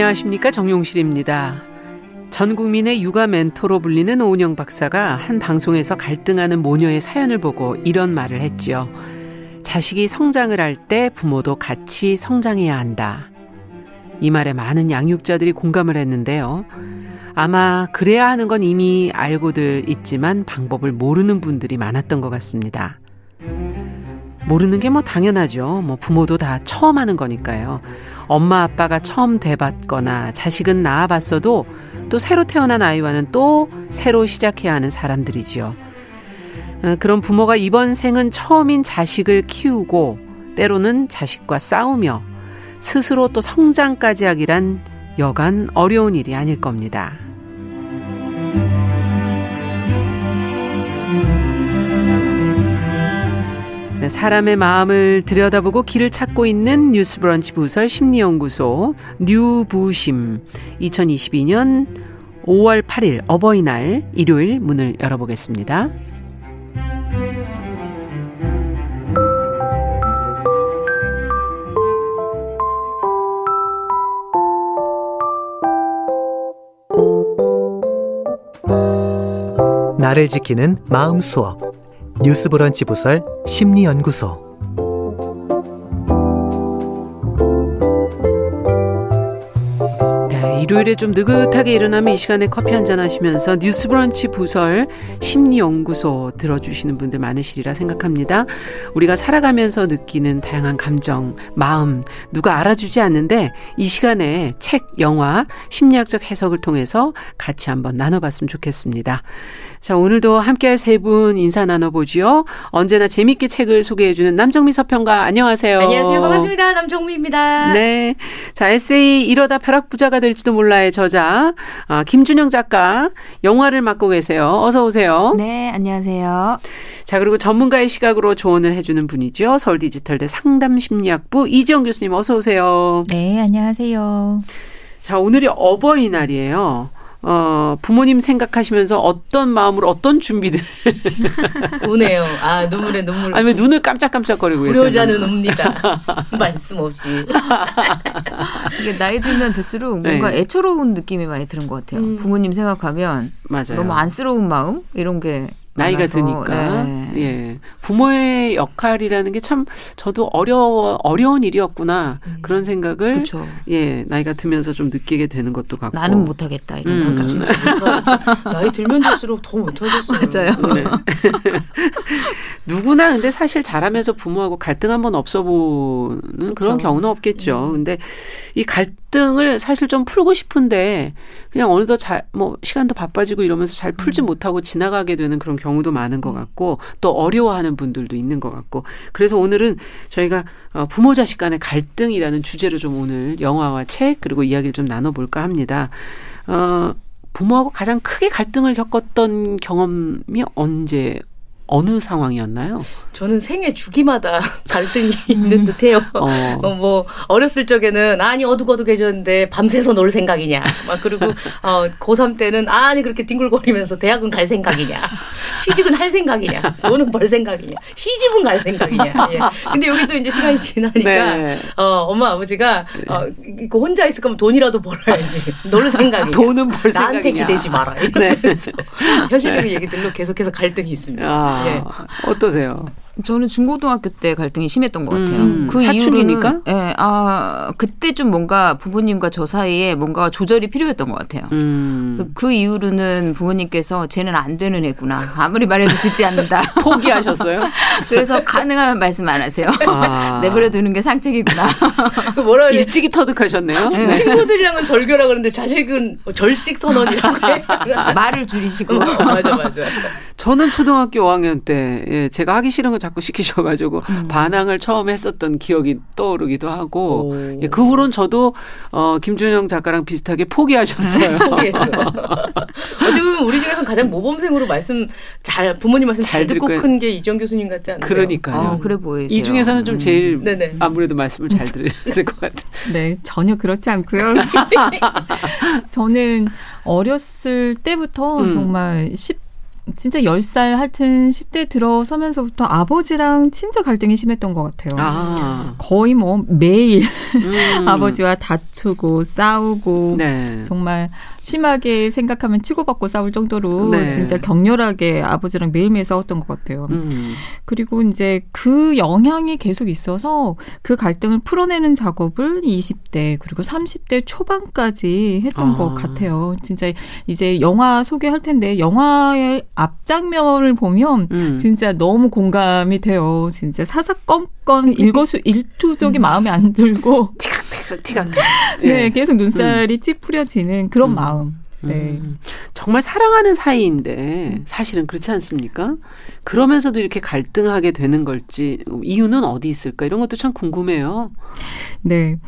안녕하십니까 정용실입니다. 전 국민의 육아 멘토로 불리는 오은영 박사가 한 방송에서 갈등하는 모녀의 사연을 보고 이런 말을 했지요. 자식이 성장을 할 때 부모도 같이 성장해야 한다. 이 말에 많은 양육자들이 공감을 했는데요. 아마 그래야 하는 건 이미 알고들 있지만 방법을 모르는 분들이 많았던 것 같습니다. 모르는 게 뭐 당연하죠. 뭐 부모도 다 처음 하는 거니까요. 엄마 아빠가 처음 돼봤거나 자식은 낳아봤어도 또 새로 태어난 아이와는 또 새로 시작해야 하는 사람들이지요. 어, 그런 부모가 이번 생은 처음인 자식을 키우고 때로는 자식과 싸우며 스스로 또 성장까지 하기란 여간 어려운 일이 아닐 겁니다. 사람의 마음을 들여다보고 길을 찾고 있는 뉴스브런치 부설 심리연구소 뉴부심 2022년 5월 8일 어버이날 일요일 문을 열어보겠습니다. 나를 지키는 마음 수업 뉴스브런치 부설 심리연구소 일요일에 좀 느긋하게 일어나면 이 시간에 커피 한 잔 하시면서 뉴스 브런치 부설 심리연구소 들어주시는 분들 많으시리라 생각합니다. 우리가 살아가면서 느끼는 다양한 감정, 마음, 누가 알아주지 않는데 이 시간에 책, 영화, 심리학적 해석을 통해서 같이 한번 나눠봤으면 좋겠습니다. 자, 오늘도 함께할 세 분 인사 나눠보지요. 언제나 재밌게 책을 소개해주는 남정미 서평가 안녕하세요. 안녕하세요. 반갑습니다. 남정미입니다. 네. 자, 에세이 이러다 벼락부자가 될지도 몰라의 저자, 아, 김준영 작가, 영화를 맡고 계세요. 어서 오세요. 네, 안녕하세요. 자, 그리고 전문가의 시각으로 조언을 해주는 분이죠. 서울 디지털대 상담심리학부 이지영 교수님 어서 오세요. 네, 안녕하세요. 자, 오늘이 어버이날이에요. 어, 부모님 생각하시면서 어떤 마음으로 어떤 준비들 우네요. 아 눈물에 눈물. 아니면 눈을 깜짝깜짝거리고 불효자는 옵니다. 말씀 없이. 이게 나이 들면 들수록 뭔가 네. 애처로운 느낌이 많이 드는 것 같아요. 음. 부모님 생각하면 맞아요. 너무 안쓰러운 마음 이런 게 나이가 드니까 네. 예 부모의 역할이라는 게 참 저도 어려워 어려운 일이었구나 음. 그런 생각을 그쵸. 예 나이가 들면서 좀 느끼게 되는 것도 같고 나는 못하겠다 이런 음. 생각 나이 들면 들수록 더 못하겠어요 맞아요 네. 누구나 근데 사실 자라면서 부모하고 갈등 한 번 없어보는 그쵸. 그런 경우는 없겠죠 음. 근데 이 갈등을 사실 좀 풀고 싶은데 그냥 어느덧 잘 뭐 시간도 바빠지고 이러면서 잘 풀지 음. 못하고 지나가게 되는 그런 경우도 많은 것 같고 또 어려워하는 분들도 있는 것 같고 그래서 오늘은 저희가 어, 부모 자식 간의 갈등이라는 주제로 좀 오늘 영화와 책 그리고 이야기를 좀 나눠볼까 합니다. 어, 부모하고 가장 크게 갈등을 겪었던 경험이 언제 어느 상황이었나요? 저는 생애 주기마다 갈등이 있는 듯해요. 어. 어. 뭐 어렸을 적에는 아니 어둑어둑해졌는데 밤새서 놀 생각이냐. 막 그리고 어 고3 때는 아니 그렇게 뒹굴거리면서 대학은 갈 생각이냐. 취직은 할 생각이냐. 돈은 벌 생각이냐. 시집은 갈 생각이냐. 예. 근데 여기 또 이제 시간이 지나니까 네. 어 엄마 아버지가 어 이거 혼자 있을 거면 돈이라도 벌어야지. 놀 생각이냐. 돈은 벌 생각이냐. 나한테 기대지 마라. 이러면서 네. 현실적인 얘기들로 계속해서 갈등이 있습니다. 아. 예. 어떠세요? 저는 중고등학교 때 갈등이 심했던 것 같아요. 음, 그 사춘기니까? 예, 네, 아 그때 좀 뭔가 부모님과 저 사이에 뭔가 조절이 필요했던 것 같아요. 음. 그, 그, 이후로는 부모님께서 쟤는 안 되는 애구나. 아무리 말해도 듣지 않는다. 포기하셨어요? 그래서 가능한 말씀 안 하세요. 아. 내버려 두는 게 상책이구나. 그 뭐라 일찍이 터득하셨네요. 네. 친구들이랑은 절교라 그러는데 자식은 절식 선언이라고 해. 말을 줄이시고. 어, 맞아 맞아. 저는 초등학교 5학년 때 예, 제가 하기 싫은 거 자꾸 시키셔가지고 음. 반항을 처음 했었던 기억이 떠오르기도 하고 예, 그 후로는 저도 어, 김준영 작가랑 비슷하게 포기하셨어요. 포기해서. 어떻게 보면 우리 중에서 가장 모범생으로 말씀 잘 부모님 말씀 잘, 잘 듣고 큰 게 이정 교수님 같지 않나요? 그러니까요. 어, 그래 보이세요. 이 중에서는 좀 제일 음. 아무래도 말씀을 잘 들으셨을 것 같아요. 네, 전혀 그렇지 않고요. 저는 어렸을 때부터 음. 정말 10 진짜 10살 하여튼 10대 들어서면서부터 아버지랑 진짜 갈등이 심했던 것 같아요. 아. 거의 뭐 매일 음. 아버지와 다투고 싸우고 네. 정말 심하게 생각하면 치고받고 싸울 정도로 네. 진짜 격렬하게 아버지랑 매일매일 싸웠던 것 같아요. 음. 그리고 이제 그 영향이 계속 있어서 그 갈등을 풀어내는 작업을 20대 그리고 30대 초반까지 했던 아. 것 같아요. 진짜 이제 영화 소개할 텐데 영화의 앞장면을 보면 음. 진짜 너무 공감이 돼요. 진짜 사사건건 일거수 일투족이 음. 마음에 안 들고 티각티각 티각 네, 예. 계속 눈살이 음. 찌푸려지는 그런 음. 마음. 네. 음, 정말 사랑하는 사이인데 음. 사실은 그렇지 않습니까? 그러면서도 이렇게 갈등하게 되는 걸지 이유는 어디 있을까 이런 것도 참 궁금해요. 네.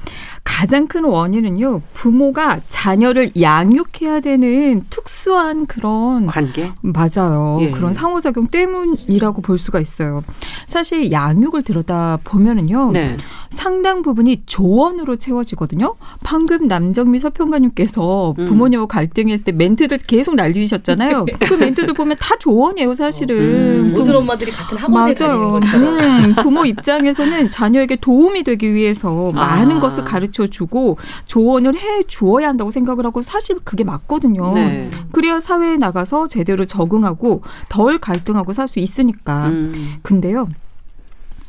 가장 큰 원인은요. 부모가 자녀를 양육해야 되는 특수한 그런 관계? 맞아요. 예. 그런 상호작용 때문이라고 볼 수가 있어요. 사실 양육을 들여다 보면은요. 네. 상당 부분이 조언으로 채워지거든요. 방금 남정미 서평가님께서 음. 부모님하고 갈등했을 때 멘트들 계속 날리셨잖아요. 그 멘트들 보면 다 조언이에요, 사실은. 음. 모든 엄마들이 같은 학원에 맞아요. 음, 부모 입장에서는 자녀에게 도움이 되기 위해서 많은 아. 것을 가르쳐 주고 조언을 해 주어야 한다고 생각을 하고 사실 그게 맞거든요. 네. 그래야 사회에 나가서 제대로 적응하고 덜 갈등하고 살 수 있으니까. 음. 근데요.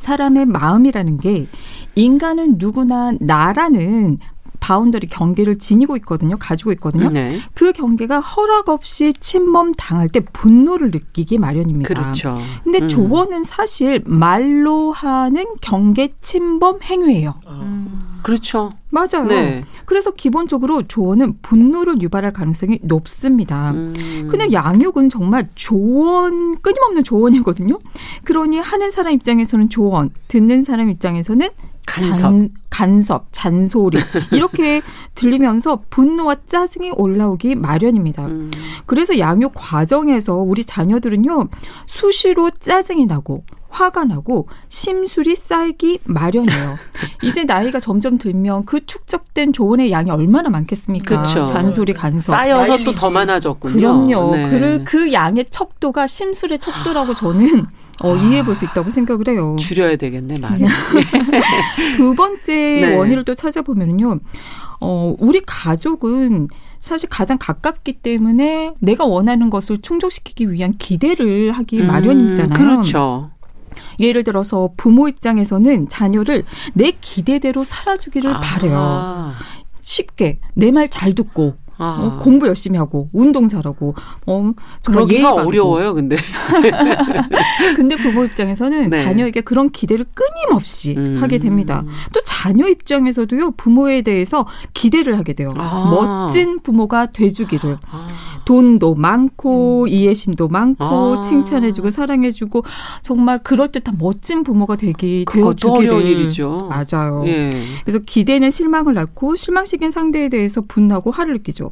사람의 마음이라는 게 인간은 누구나 나라는 boundary 경계를 지니고 있거든요. 가지고 있거든요. 네. 그 경계가 허락 없이 침범 당할 때 분노를 느끼기 마련입니다. 그렇죠. 근데 음. 조언은 사실 말로 하는 경계 침범 행위예요. 음. 그렇죠. 맞아요. 네. 그래서 기본적으로 조언은 분노를 유발할 가능성이 높습니다. 음. 그냥 양육은 정말 조언 끊임없는 조언이거든요. 그러니 하는 사람 입장에서는 조언, 듣는 사람 입장에서는 간섭. 잔, 간섭, 잔소리 이렇게 들리면서 분노와 짜증이 올라오기 마련입니다. 음. 그래서 양육 과정에서 우리 자녀들은요 수시로 짜증이 나고 화가 나고 심술이 쌓이기 마련이에요. 이제 나이가 점점 들면 그 축적된 조언의 양이 얼마나 많겠습니까? 그쵸. 잔소리, 간섭. 쌓여서 또 더 많아졌군요. 그럼요. 네. 그, 그 양의 척도가 심술의 척도라고 저는 어, 이해해 볼 수 있다고 생각을 해요. 줄여야 되겠네, 말을. 두 번째 네. 원인을 또 찾아보면요. 어, 우리 가족은 사실 가장 가깝기 때문에 내가 원하는 것을 충족시키기 위한 기대를 하기 음, 마련이잖아요. 그렇죠. 예를 들어서 부모 입장에서는 자녀를 내 기대대로 살아주기를 아. 바래요. 쉽게 내 말 잘 듣고 아. 어, 공부 열심히 하고 운동 잘하고 어 정말 예의가 어려워요, 근데. 근데 부모 입장에서는 네. 자녀에게 그런 기대를 끊임없이 음. 하게 됩니다. 또 자녀 입장에서도요 부모에 대해서 기대를 하게 돼요. 아. 멋진 부모가 돼주기를 아. 돈도 많고 음. 이해심도 많고 아. 칭찬해주고 사랑해주고 정말 그럴 듯한 멋진 부모가 되기 되어주기를 일이죠. 맞아요. 예. 그래서 기대는 실망을 낳고 실망시킨 상대에 대해서 분하고 화를 느끼죠.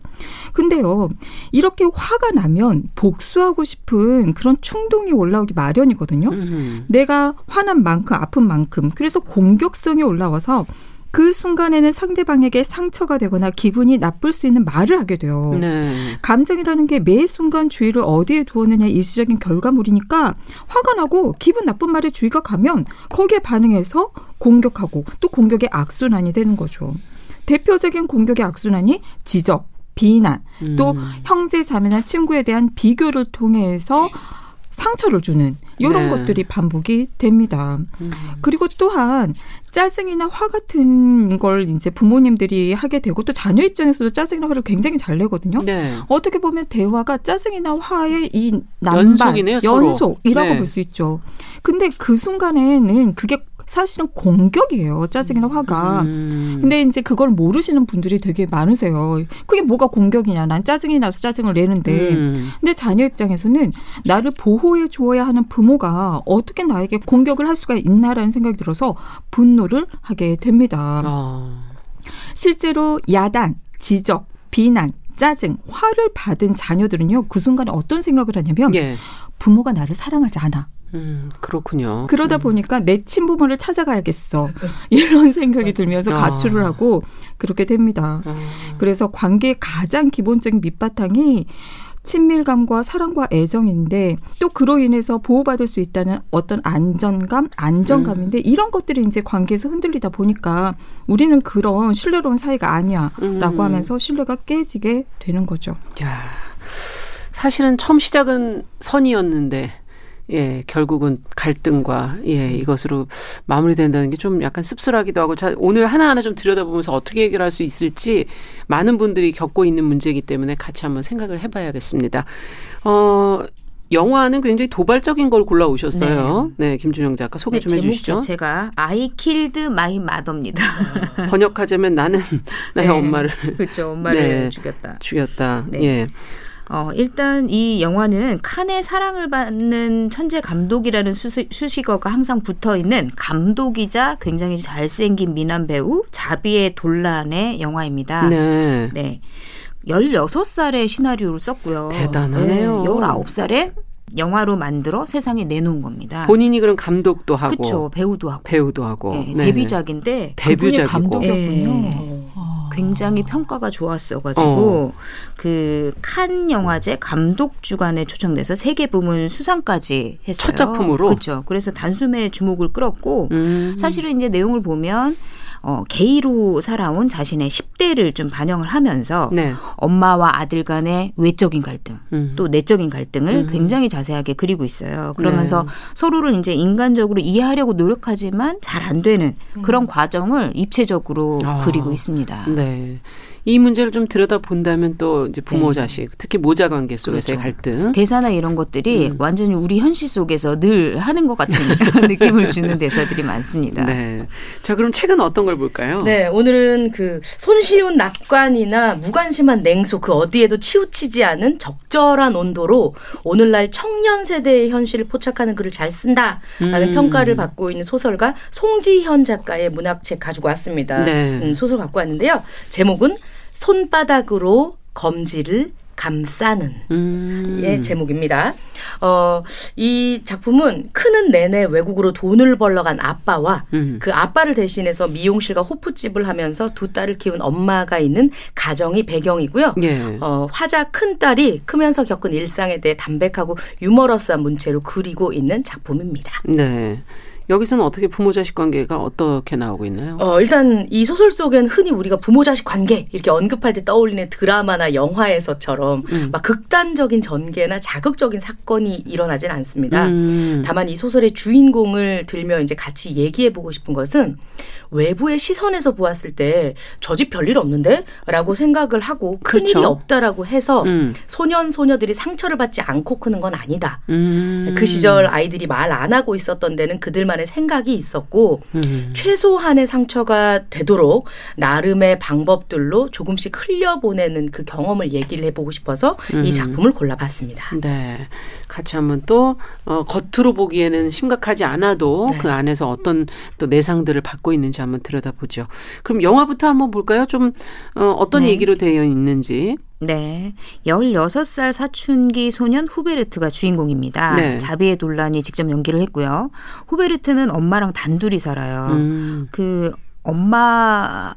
근데요, 이렇게 화가 나면 복수하고 싶은 그런 충동이 올라오기 마련이거든요. 음. 내가 화난 만큼 아픈 만큼 그래서 공격성이 올라와서 그 순간에는 상대방에게 상처가 되거나 기분이 나쁠 수 있는 말을 하게 돼요. 네. 감정이라는 게 매 순간 주의를 어디에 두었느냐 일시적인 결과물이니까 화가 나고 기분 나쁜 말에 주의가 가면 거기에 반응해서 공격하고 또 공격의 악순환이 되는 거죠. 대표적인 공격의 악순환이 지적, 비난, 또 음. 형제 자매나 친구에 대한 비교를 통해서 상처를 주는 이런 네. 것들이 반복이 됩니다. 음. 그리고 또한 짜증이나 화 같은 걸 이제 부모님들이 하게 되고 또 자녀 입장에서도 짜증이나 화를 굉장히 잘 내거든요. 네. 어떻게 보면 대화가 짜증이나 화의 이 난반 연속이라고 네. 볼수 있죠. 근데 그 순간에는 그게 사실은 공격이에요. 짜증이나 화가. 음. 근데 이제 그걸 모르시는 분들이 되게 많으세요. 그게 뭐가 공격이냐. 난 짜증이 나서 짜증을 내는데. 음. 근데 자녀 입장에서는 나를 보호해 주어야 하는 부모가 어떻게 나에게 공격을 할 수가 있나라는 생각이 들어서 분노를 하게 됩니다. 어. 실제로 야단, 지적, 비난, 짜증, 화를 받은 자녀들은요, 그 순간에 어떤 생각을 하냐면, 예. 부모가 나를 사랑하지 않아. 음, 그렇군요. 그러다 음. 보니까 내 친부모를 찾아가야겠어. 이런 생각이 들면서 가출을 아. 하고 그렇게 됩니다. 아. 그래서 관계의 가장 기본적인 밑바탕이 친밀감과 사랑과 애정인데 또 그로 인해서 보호받을 수 있다는 어떤 안전감, 안정감인데 음. 이런 것들이 이제 관계에서 흔들리다 보니까 우리는 그런 신뢰로운 사이가 아니야라고 음. 하면서 신뢰가 깨지게 되는 거죠. 야, 사실은 처음 시작은 선이었는데 예, 결국은 갈등과 예, 이것으로 마무리된다는 게 좀 약간 씁쓸하기도 하고 자, 오늘 하나하나 좀 들여다보면서 어떻게 해결할 수 있을지 많은 분들이 겪고 있는 문제이기 때문에 같이 한번 생각을 해 봐야겠습니다. 어, 영화는 굉장히 도발적인 걸 골라 오셨어요. 네, 네 김준영 작가 소개 네, 좀 해주시죠. 제가 I Killed My Mother입니다. 번역하자면 나는 나의 네, 엄마를 그렇죠, 엄마를 네, 죽였다. 죽였다. 네. 예. 어, 일단 이 영화는 칸의 사랑을 받는 천재 감독이라는 수시, 수식어가 항상 붙어 있는 감독이자 굉장히 잘생긴 미남 배우 자비에 돌란의 영화입니다. 네. 네. 16살에 시나리오를 썼고요. 대단하네요. 네, 19살에 영화로 만들어 세상에 내놓은 겁니다. 본인이 그런 감독도 하고 그렇죠. 배우도 하고 배우도 하고 네, 데뷔작인데 데뷔작이고 감독이었군요. 네. 굉장히 평가가 좋았어가지고 어. 그칸 영화제 감독 주간에 초청돼서 세계 부문 수상까지 했어요. 첫 작품으로 그렇죠. 그래서 단숨에 주목을 끌었고 음. 사실은 이제 내용을 보면 어, 게이로 살아온 자신의 10대를 좀 반영을 하면서 네. 엄마와 아들 간의 외적인 갈등, 음. 또 내적인 갈등을 음. 굉장히 자세하게 그리고 있어요. 그러면서 네. 서로를 이제 인간적으로 이해하려고 노력하지만 잘 안 되는 그런 음. 과정을 입체적으로 아. 그리고 있습니다. 네. 이 문제를 좀 들여다 본다면 또 이제 부모 네. 자식 특히 모자 관계 속에서의 그렇죠. 갈등 대사나 이런 것들이 음. 완전히 우리 현실 속에서 늘 하는 것 같은 느낌을 주는 대사들이 많습니다. 네. 자 그럼 책은 어떤 걸 볼까요? 네 오늘은 그 손쉬운 낙관이나 무관심한 냉소 그 어디에도 치우치지 않은 적절한 온도로 오늘날 청년 세대의 현실을 포착하는 글을 잘 쓴다라는 음. 평가를 받고 있는 소설가 송지현 작가의 문학책 가지고 왔습니다. 네. 음, 소설 갖고 왔는데요. 제목은 손바닥으로 검지를 감싸는 음. 예 제목입니다. 어, 이 작품은 크는 내내 외국으로 돈을 벌러 간 아빠와 음. 그 아빠를 대신해서 미용실과 호프집을 하면서 두 딸을 키운 엄마가 있는 가정이 배경이고요. 예. 어, 화자 큰 딸이 크면서 겪은 일상에 대해 담백하고 유머러스한 문체로 그리고 있는 작품입니다. 네. 여기서는 어떻게 부모 자식 관계가 어떻게 나오고 있나요? 어, 일단 이 소설 속엔 흔히 우리가 부모 자식 관계 이렇게 언급할 때 떠올리는 드라마나 영화에서처럼 음. 막 극단적인 전개나 자극적인 사건이 일어나진 않습니다. 음. 다만 이 소설의 주인공을 들며 이제 같이 얘기해 보고 싶은 것은 외부의 시선에서 보았을 때 저 집 별일 없는데? 라고 생각을 하고 큰일이 그렇죠. 없다라고 해서 음. 소년, 소녀들이 상처를 받지 않고 크는 건 아니다. 음. 그 시절 아이들이 말 안 하고 있었던 데는 그들만의 생각이 있었고 음. 최소한의 상처가 되도록 나름의 방법들로 조금씩 흘려보내는 그 경험을 얘기를 해보고 싶어서 이 음. 작품을 골라봤습니다. 네. 같이 한번 또 어, 겉으로 보기에는 심각하지 않아도 네. 그 안에서 어떤 또 내상들을 받고 있는 지 한번 들여다보죠. 그럼 영화부터 한번 볼까요? 좀 어, 어떤 네. 얘기로 되어 있는지. 네. 16살 사춘기 소년 후베르트가 주인공입니다. 네. 자비의 논란이 직접 연기를 했고요. 후베르트는 엄마랑 단둘이 살아요. 음. 그 엄마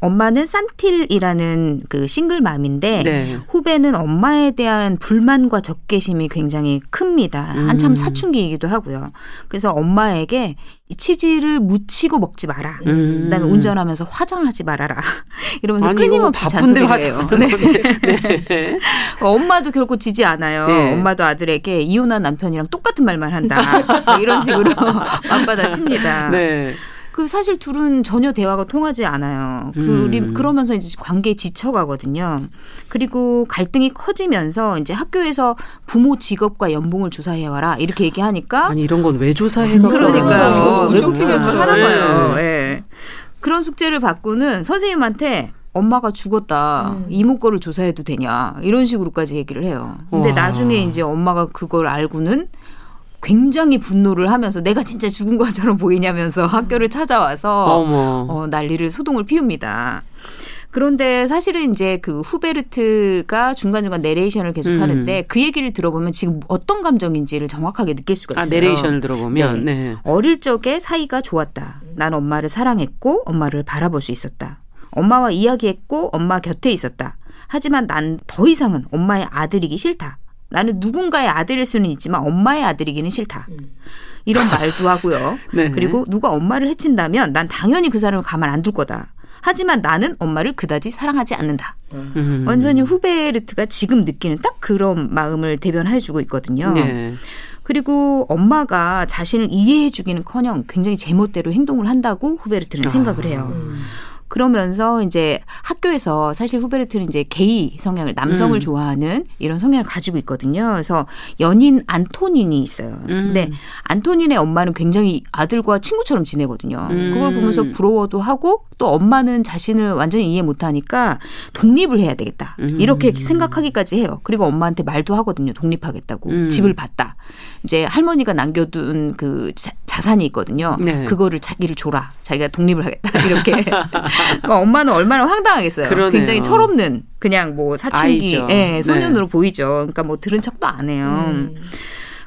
엄마는 산틸이라는 그 싱글맘인데 네. 후배는 엄마에 대한 불만과 적개심이 굉장히 큽니다. 음. 한참 사춘기이기도 하고요. 그래서 엄마에게 치즈를 묻히고 먹지 마라. 음. 그다음에 운전하면서 화장하지 말아라. 이러면서 아니, 끊임없이 잔소리를 해요. 네. 네. 엄마도 결코 지지 않아요. 네. 엄마도 아들에게 이혼한 남편이랑 똑같은 말만 한다. 이런 식으로 맞받아칩니다. 네. 그 사실 둘은 전혀 대화가 통하지 않아요. 그 음. 그러면서 이제 관계에 지쳐가거든요. 그리고 갈등이 커지면서 이제 학교에서 부모 직업과 연봉을 조사해 와라 이렇게 얘기하니까 아니 이런 건 왜 조사해? 그러니까요. 외국도 그래서 하나 봐요. 예. 네. 그런 숙제를 받고는 선생님한테 엄마가 죽었다. 음. 이모 거를 조사해도 되냐. 이런 식으로까지 얘기를 해요. 근데 와. 나중에 이제 엄마가 그걸 알고는 굉장히 분노를 하면서 내가 진짜 죽은 것처럼 보이냐면서 학교를 찾아와서 어, 난리를 소동을 피웁니다. 그런데 사실은 이제 그 후베르트가 중간중간 내레이션을 계속 음. 하는데 그 얘기를 들어보면 지금 어떤 감정인지를 정확하게 느낄 수가 아, 있어요. 아, 내레이션을 들어보면 네. 네. 어릴 적에 사이가 좋았다. 난 엄마를 사랑했고 엄마를 바라볼 수 있었다. 엄마와 이야기했고 엄마 곁에 있었다. 하지만 난 더 이상은 엄마의 아들이기 싫다. 나는 누군가의 아들일 수는 있지만 엄마의 아들이기는 싫다. 이런 말도 하고요. 네. 그리고 누가 엄마를 해친다면 난 당연히 그 사람을 가만 안 둘 거다. 하지만 나는 엄마를 그다지 사랑하지 않는다. 음. 완전히 후베르트가 지금 느끼는 딱 그런 마음을 대변해주고 있거든요. 네. 그리고 엄마가 자신을 이해해주기는커녕 굉장히 제멋대로 행동을 한다고 후베르트는 생각을 해요. 음. 그러면서 이제 학교에서 사실 후베르트는 이제 게이 성향을 남성을 음. 좋아하는 이런 성향을 가지고 있거든요. 그래서 연인 안토닌이 있어요. 음. 근데 안토닌의 엄마는 굉장히 아들과 친구처럼 지내거든요. 음. 그걸 보면서 부러워도 하고 또 엄마는 자신을 완전히 이해 못하니까 독립을 해야 되겠다. 음. 이렇게 생각하기까지 해요. 그리고 엄마한테 말도 하거든요. 독립하겠다고. 음. 집을 봤다. 이제 할머니가 남겨둔 그 자, 산이 있거든요. 네. 그거를 자기를 줘라. 자기가 독립을 하겠다. 이렇게. 그러니까 엄마는 얼마나 황당하겠어요. 그러네요. 굉장히 철없는 그냥 뭐 사춘기 예, 소년으로 네. 보이죠. 그러니까 뭐 들은 척도 안 해요. 음.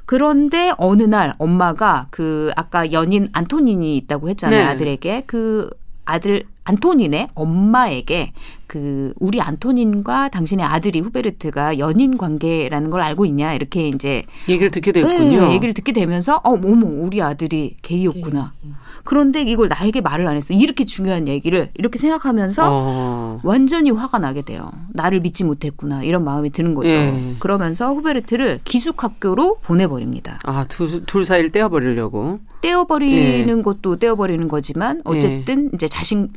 그런데 어느 날 엄마가 그 아까 연인 안토닌이 있다고 했잖아요. 네. 아들에게 그 아들 안토닌의 엄마에게 그 우리 안토닌과 당신의 아들이 후베르트가 연인 관계라는 걸 알고 있냐 이렇게 이제 얘기를 듣게 됐군요. 네, 얘기를 듣게 되면서 어, 어머 우리 아들이 게이였구나. 음. 그런데 이걸 나에게 말을 안 했어. 이렇게 중요한 얘기를 이렇게 생각하면서 어. 완전히 화가 나게 돼요. 나를 믿지 못했구나 이런 마음이 드는 거죠. 예. 그러면서 후베르트를 기숙학교로 보내버립니다. 아둘 둘 사이를 떼어버리려고. 떼어버리는 예. 것도 떼어버리는 거지만 어쨌든 예. 이제 자신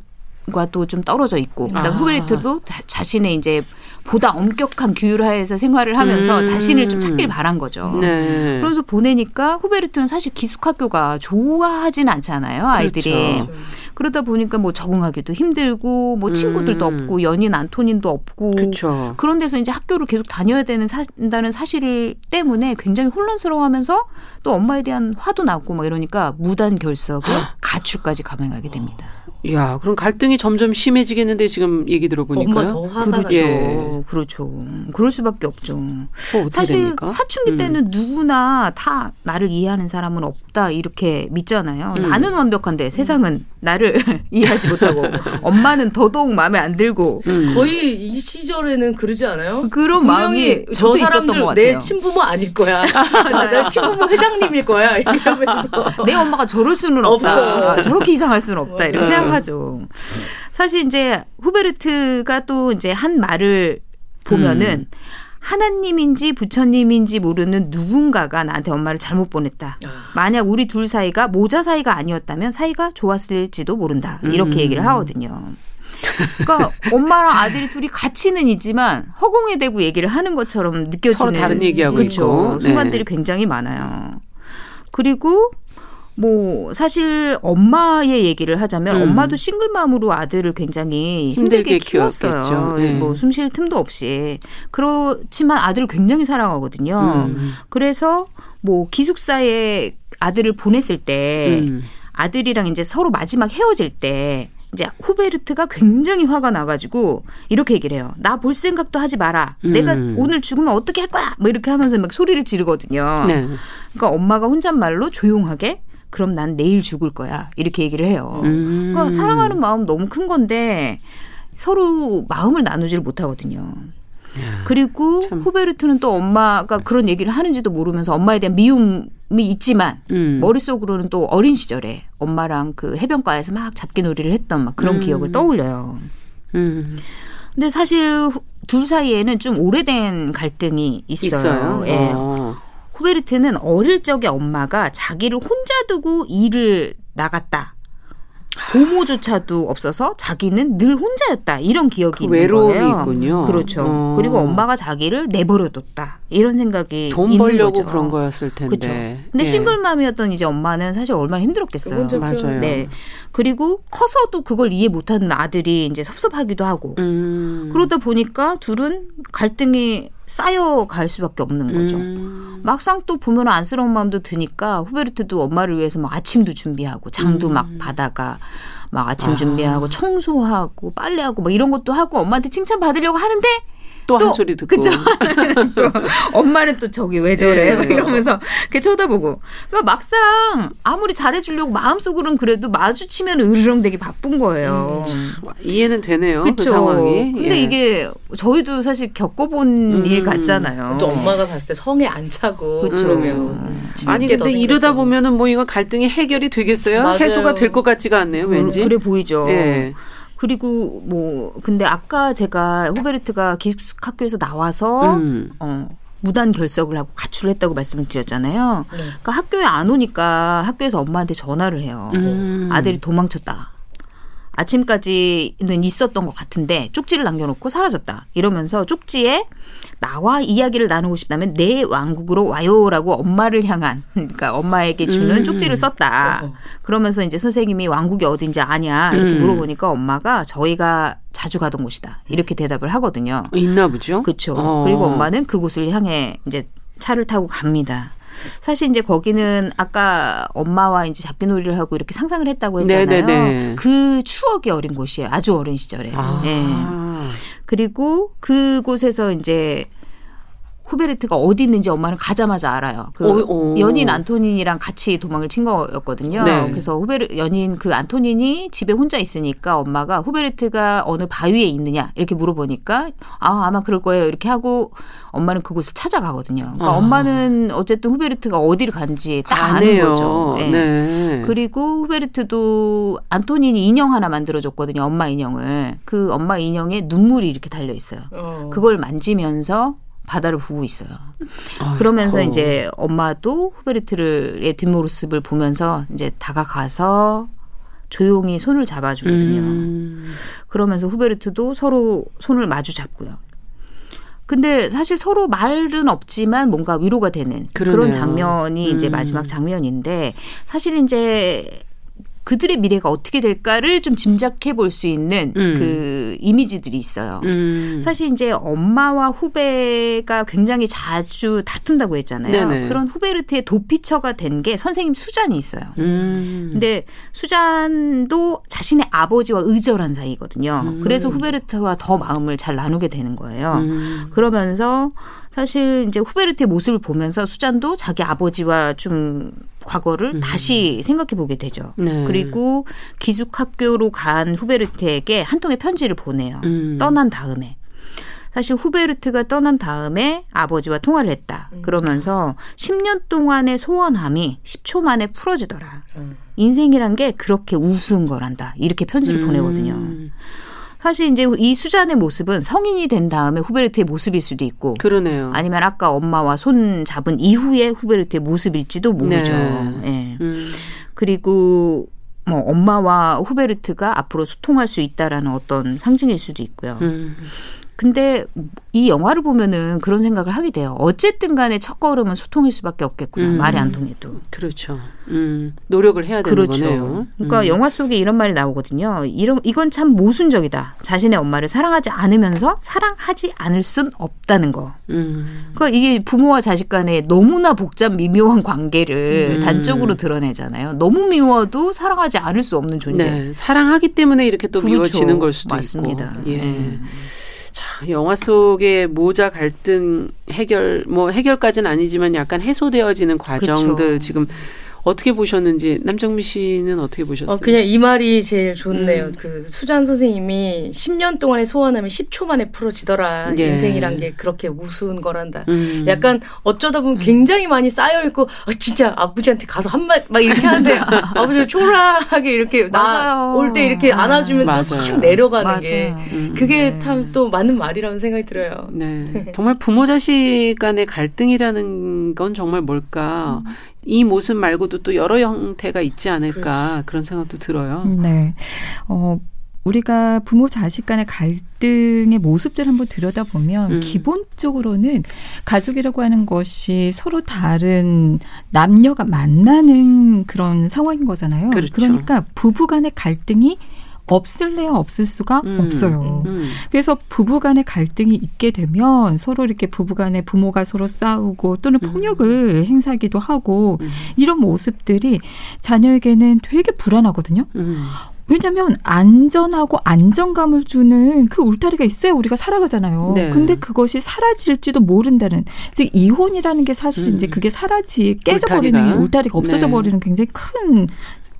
과도 좀 떨어져 있고 그다음 아. 후베르트도 자신의 이제 보다 엄격한 규율 하에서 생활을 하면서 음. 자신을 좀 찾길 바란 거죠. 네. 그러면서 보내니까 후베르트는 사실 기숙학교가 좋아하진 않잖아요, 아이들이. 그렇죠. 그러다 보니까 뭐 적응하기도 힘들고 뭐 친구들도 음. 없고 연인 안토닌도 없고 그렇죠. 그런 데서 이제 학교를 계속 다녀야 되는 사 다는 사실을 때문에 굉장히 혼란스러워하면서 또 엄마에 대한 화도 나고 막 이러니까 무단 결석에 가출까지 감행하게 됩니다. 야, 그럼 갈등이 점점 심해지겠는데 지금 얘기 들어보니까 엄마 더 화가 그렇죠. 예. 그렇죠. 그럴 수밖에 없죠. 사실 됩니까? 사춘기 음. 때는 음. 누구나 다 나를 이해하는 사람은 없다 이렇게 믿잖아요. 음. 나는 완벽한데 세상은 나를 이해하지 못하고 엄마는 더더욱 마음에 안 들고 음. 거의 이 시절에는 그러지 않아요? 그런 마음이 저도 있었던 것 같아요. 내 친부모 아닐 거야. 내 친부모 회장님일 거야. 이러면서 내 엄마가 저럴 수는 없다. 없어. 저렇게 이상할 수는 없다. 이런 생각. 하죠. 사실 이제 후베르트가 또 이제 한 말을 보면은 음. 하나님인지 부처님인지 모르는 누군가가 나한테 엄마를 잘못 보냈다. 아. 만약 우리 둘 사이가 모자 사이가 아니었다면 사이가 좋았을지도 모른다. 이렇게 음. 얘기를 하거든요. 그러니까 엄마랑 아들이 둘이 같이는 있지만 허공에 대고 얘기를 하는 것처럼 느껴지는 서로 다른 얘기하고 그렇죠. 있고. 순간들이 네. 굉장히 많아요. 그리고 뭐 사실 엄마의 얘기를 하자면 음. 엄마도 싱글맘으로 아들을 굉장히 힘들게, 힘들게 키웠어요. 네. 뭐숨 쉴 틈도 없이 그렇지만 아들을 굉장히 사랑하거든요. 음. 그래서 뭐 기숙사에 아들을 보냈을 때 음. 아들이랑 이제 서로 마지막 헤어질 때 이제 후베르트가 굉장히 화가 나가지고 이렇게 얘기를 해요. 나 볼 생각도 하지 마라. 음. 내가 오늘 죽으면 어떻게 할 거야? 뭐 이렇게 하면서 막 소리를 지르거든요. 네. 그러니까 엄마가 혼잣말로 조용하게 그럼 난 내일 죽을 거야. 이렇게 얘기를 해요. 음. 그러니까 사랑하는 마음 너무 큰 건데 서로 마음을 나누지를 못하거든요. 야, 그리고 참. 후베르트는 또 엄마가 그런 얘기를 하는지도 모르면서 엄마에 대한 미움이 있지만 음. 머릿속으로는 또 어린 시절에 엄마랑 그 해변가에서 막 잡기놀이를 했던 막 그런 음. 기억을 떠올려요. 음. 근데 사실 둘 사이에는 좀 오래된 갈등이 있어요. 있어요? 예. 어. 후베르트는 어릴 적에 엄마가 자기를 혼자 두고 일을 나갔다. 고모조차도 없어서 자기는 늘 혼자였다 이런 기억이 그 있는 거예요. 있군요. 그렇죠. 어. 그리고 엄마가 자기를 내버려뒀다 이런 생각이 돈 있는 벌려고 거죠. 그런 거였을 텐데. 그렇죠. 근데 예. 싱글맘이었던 이제 엄마는 사실 얼마나 힘들었겠어요. 맞아요. 네. 그리고 커서도 그걸 이해 못하는 아들이 이제 섭섭하기도 하고 음. 그러다 보니까 둘은 갈등이 쌓여갈 수밖에 없는 거죠. 음. 막상 또 보면 안쓰러운 마음도 드니까 후베르트도 엄마를 위해서 막 아침도 준비하고 장도 음. 막 받아가 막 아침 아. 준비하고 청소하고 빨래하고 막 이런 것도 하고 엄마한테 칭찬 받으려고 하는데 또한 소리 듣고. 그죠? 엄마는 또 저기 왜 저래? 네. 이러면서 이렇게 쳐다보고. 그러니까 막상 아무리 잘해주려고 마음속으로는 그래도 마주치면 으르렁대기 바쁜 거예요. 음, 이해는 되네요. 그 그쵸? 그 상황이. 근데 예. 이게 저희도 사실 겪어본 음. 일 같잖아요. 또 엄마가 봤을 때 성에 안 차고 그쵸. 그러면. 음. 아니 근데 이러다 보면은 뭐 이거 갈등이 해결이 되겠어요? 맞아요. 해소가 될 것 같지가 않네요. 왠지. 그래 보이죠. 예. 그리고 뭐 근데 아까 제가 후베르트가 기숙학교에서 나와서 음. 어 무단 결석을 하고 가출을 했다고 말씀을 드렸잖아요. 네. 그러니까 학교에 안 오니까 학교에서 엄마한테 전화를 해요. 음. 아들이 도망쳤다. 아침까지는 있었던 것 같은데 쪽지를 남겨놓고 사라졌다. 이러면서 쪽지에 나와 이야기를 나누고 싶다면 내 왕국으로 와요라고 엄마를 향한 그러니까 엄마에게 주는 음. 쪽지를 썼다. 그러면서 이제 선생님이 왕국이 어딘지 아냐 이렇게 음. 물어보니까 엄마가 저희가 자주 가던 곳이다 이렇게 대답을 하거든요. 있나 보죠. 그렇죠. 어. 그리고 엄마는 그곳을 향해 이제 차를 타고 갑니다. 사실 이제 거기는 아까 엄마와 이제 잡기놀이를 하고 이렇게 상상을 했다고 했잖아요. 네네네. 그 추억이 어린 곳이에요. 아주 어린 시절에. 아. 네. 그리고 그곳에서 이제 후베르트가 어디 있는지 엄마는 가자마자 알아요. 그 오, 오. 연인 안토닌이랑 같이 도망을 친 거였거든요. 네. 그래서 후베르 연인 그 안토닌이 집에 혼자 있으니까 엄마가 후베르트가 어느 바위에 있느냐 이렇게 물어보니까 아 아마 그럴 거예요 이렇게 하고 엄마는 그곳을 찾아가거든요. 그러니까 아. 엄마는 어쨌든 후베르트가 어디를 간지 딱 아는 거죠. 네. 네. 그리고 후베르트도 안토닌이 인형 하나 만들어줬거든요. 엄마 인형을 그 엄마 인형에 눈물이 이렇게 달려 있어요. 어. 그걸 만지면서 바다를 보고 있어요. 아이고. 그러면서 이제 엄마도 후베르트의 뒷모습을 보면서 이제 다가가서 조용히 손을 잡아주거든요. 음. 그러면서 후베르트도 서로 손을 마주 잡고요. 근데 사실 서로 말은 없지만 뭔가 위로가 되는 그러네요. 그런 장면이 이제 음. 마지막 장면인데 사실 이제 그들의 미래가 어떻게 될까를 좀 짐작해 볼 수 있는 음. 그 이미지들이 있어요. 음. 사실 이제 엄마와 후배가 굉장히 자주 다툰다고 했잖아요. 네네. 그런 후베르트의 도피처가 된 게 선생님 수잔이 있어요. 음. 근데 수잔도 자신의 아버지와 의절한 사이거든요. 음. 그래서 후베르트와 더 마음을 잘 나누게 되는 거예요. 음. 그러면서 사실 이제 후베르트의 모습을 보면서 수잔도 자기 아버지와 좀 과거를 음. 다시 생각해 보게 되죠. 네. 그리고 기숙학교로 간 후베르트에게 한 통의 편지를 보내요. 음. 떠난 다음에. 사실 후베르트가 떠난 다음에 아버지와 통화를 했다. 음. 그러면서 10년 동안의 소원함이 10초 만에 풀어지더라. 음. 인생이란 게 그렇게 우스운 거란다. 이렇게 편지를 음. 보내거든요. 사실 이제 이 수잔의 모습은 성인이 된 다음에 후베르트의 모습일 수도 있고 그러네요. 아니면 아까 엄마와 손 잡은 이후에 후베르트의 모습일지도 모르죠. 네. 네. 음. 그리고 뭐 엄마와 후베르트가 앞으로 소통할 수 있다라는 어떤 상징일 수도 있고요. 음. 근데 이 영화를 보면은 그런 생각을 하게 돼요. 어쨌든 간에 첫 걸음은 소통일 수밖에 없겠구나. 음. 말이 안 통해도. 그렇죠. 음. 노력을 해야 되는 그렇죠. 거네요. 그러니까 음. 영화 속에 이런 말이 나오거든요. 이런 이건 참 모순적이다. 자신의 엄마를 사랑하지 않으면서 사랑하지 않을 순 없다는 거. 음. 그러니까 이게 부모와 자식 간에 너무나 복잡 미묘한 관계를 음. 단적으로 드러내잖아요. 너무 미워도 사랑하지 않을 수 없는 존재. 네. 사랑하기 때문에 이렇게 또 그렇죠. 미워지는 걸 수도 맞습니다. 있고. 예. 영화 속의 모자 갈등 해결 뭐 해결까지는 아니지만 약간 해소되어지는 과정들 그쵸. 지금 어떻게 보셨는지 남정미 씨는 어떻게 보셨어요? 어, 그냥 이 말이 제일 좋네요. 음. 그 수잔 선생님이 10년 동안의 소원하면 10초 만에 풀어지더라. 예. 인생이란 게 그렇게 우스운 거란다. 음. 약간 어쩌다 보면 음. 굉장히 많이 쌓여 있고 아, 진짜 아버지한테 가서 한마디 막 이렇게 하는데 아버지가 초라하게 이렇게 나 올 때 이렇게 안아주면 또싹 내려가는 맞아요. 게 음. 그게 네. 참또 맞는 말이라는 생각이 들어요. 네. 정말 부모 자식 간의 갈등이라는 건 정말 뭘까? 음. 이 모습 말고도 또 여러 형태가 있지 않을까 그런 생각도 들어요. 네. 어, 우리가 부모 자식 간의 갈등의 모습들 한번 들여다보면 음. 기본적으로는 가족이라고 하는 것이 서로 다른 남녀가 만나는 그런 상황인 거잖아요. 그렇죠. 그러니까 부부 간의 갈등이 없을래야 없을 수가 음, 없어요. 음. 그래서 부부간의 갈등이 있게 되면 서로 이렇게 부부간에 부모가 서로 싸우고 또는 음. 폭력을 행사하기도 하고 음. 이런 모습들이 자녀에게는 되게 불안하거든요. 음. 왜냐하면 안전하고 안정감을 주는 그 울타리가 있어야 우리가 살아가잖아요. 네. 근데 그것이 사라질지도 모른다는 즉 이혼이라는 게 사실 음. 이제 그게 사라지 깨져버리는 울타리가, 울타리가 없어져 네. 버리는 굉장히 큰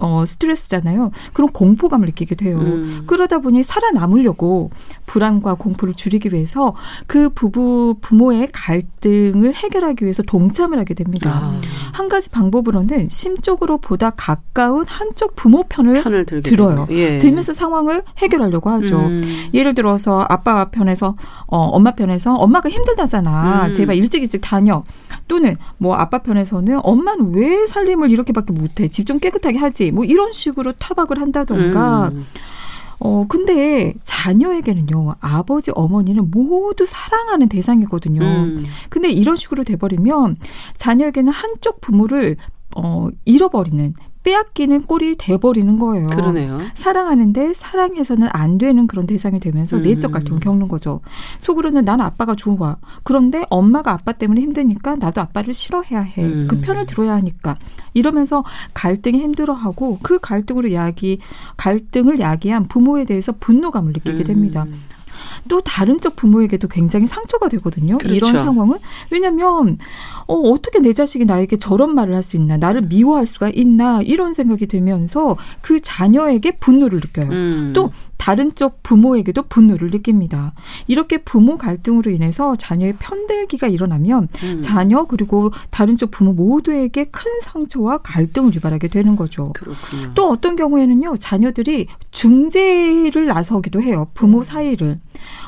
어, 스트레스잖아요. 그런 공포감을 느끼게 돼요. 음. 그러다 보니 살아남으려고 불안과 공포를 줄이기 위해서 그 부부 부모의 갈등을 해결하기 위해서 동참을 하게 됩니다. 아. 한 가지 방법으로는 심적으로 보다 가까운 한쪽 부모 편을, 편을 들어요. 예. 들면서 상황을 해결하려고 하죠. 음. 예를 들어서 아빠 편에서 어, 엄마 편에서 엄마가 힘들다잖아. 음. 제발 일찍 일찍 다녀. 또는 뭐 아빠 편에서는 엄마는 왜 살림을 이렇게밖에 못해? 집 좀 깨끗하게 하지. 뭐 이런 식으로 타박을 한다던가. 음. 어, 근데 자녀에게는요, 아버지, 어머니는 모두 사랑하는 대상이거든요. 음. 근데 이런 식으로 돼버리면 자녀에게는 한쪽 부모를 어, 잃어버리는 빼앗기는 꼴이 돼버리는 거예요. 그러네요. 사랑하는데 사랑해서는 안 되는 그런 대상이 되면서 음. 내적 갈등을 겪는 거죠. 속으로는 난 아빠가 좋아. 그런데 엄마가 아빠 때문에 힘드니까 나도 아빠를 싫어해야 해. 음. 그 편을 들어야 하니까. 이러면서 갈등이 힘들어하고 그 갈등으로 야기, 갈등을 야기한 부모에 대해서 분노감을 느끼게 됩니다. 음. 또 다른 쪽 부모에게도 굉장히 상처가 되거든요. 그렇죠. 이런 상황은 왜냐하면 어, 어떻게 내 자식이 나에게 저런 말을 할 수 있나, 나를 미워할 수가 있나 이런 생각이 들면서 그 자녀에게 분노를 느껴요. 음. 또 다른 쪽 부모에게도 분노를 느낍니다. 이렇게 부모 갈등으로 인해서 자녀의 편들기가 일어나면 음. 자녀 그리고 다른 쪽 부모 모두에게 큰 상처와 갈등을 유발하게 되는 거죠. 그렇군요. 또 어떤 경우에는요, 자녀들이 중재를 나서기도 해요. 부모 음. 사이를.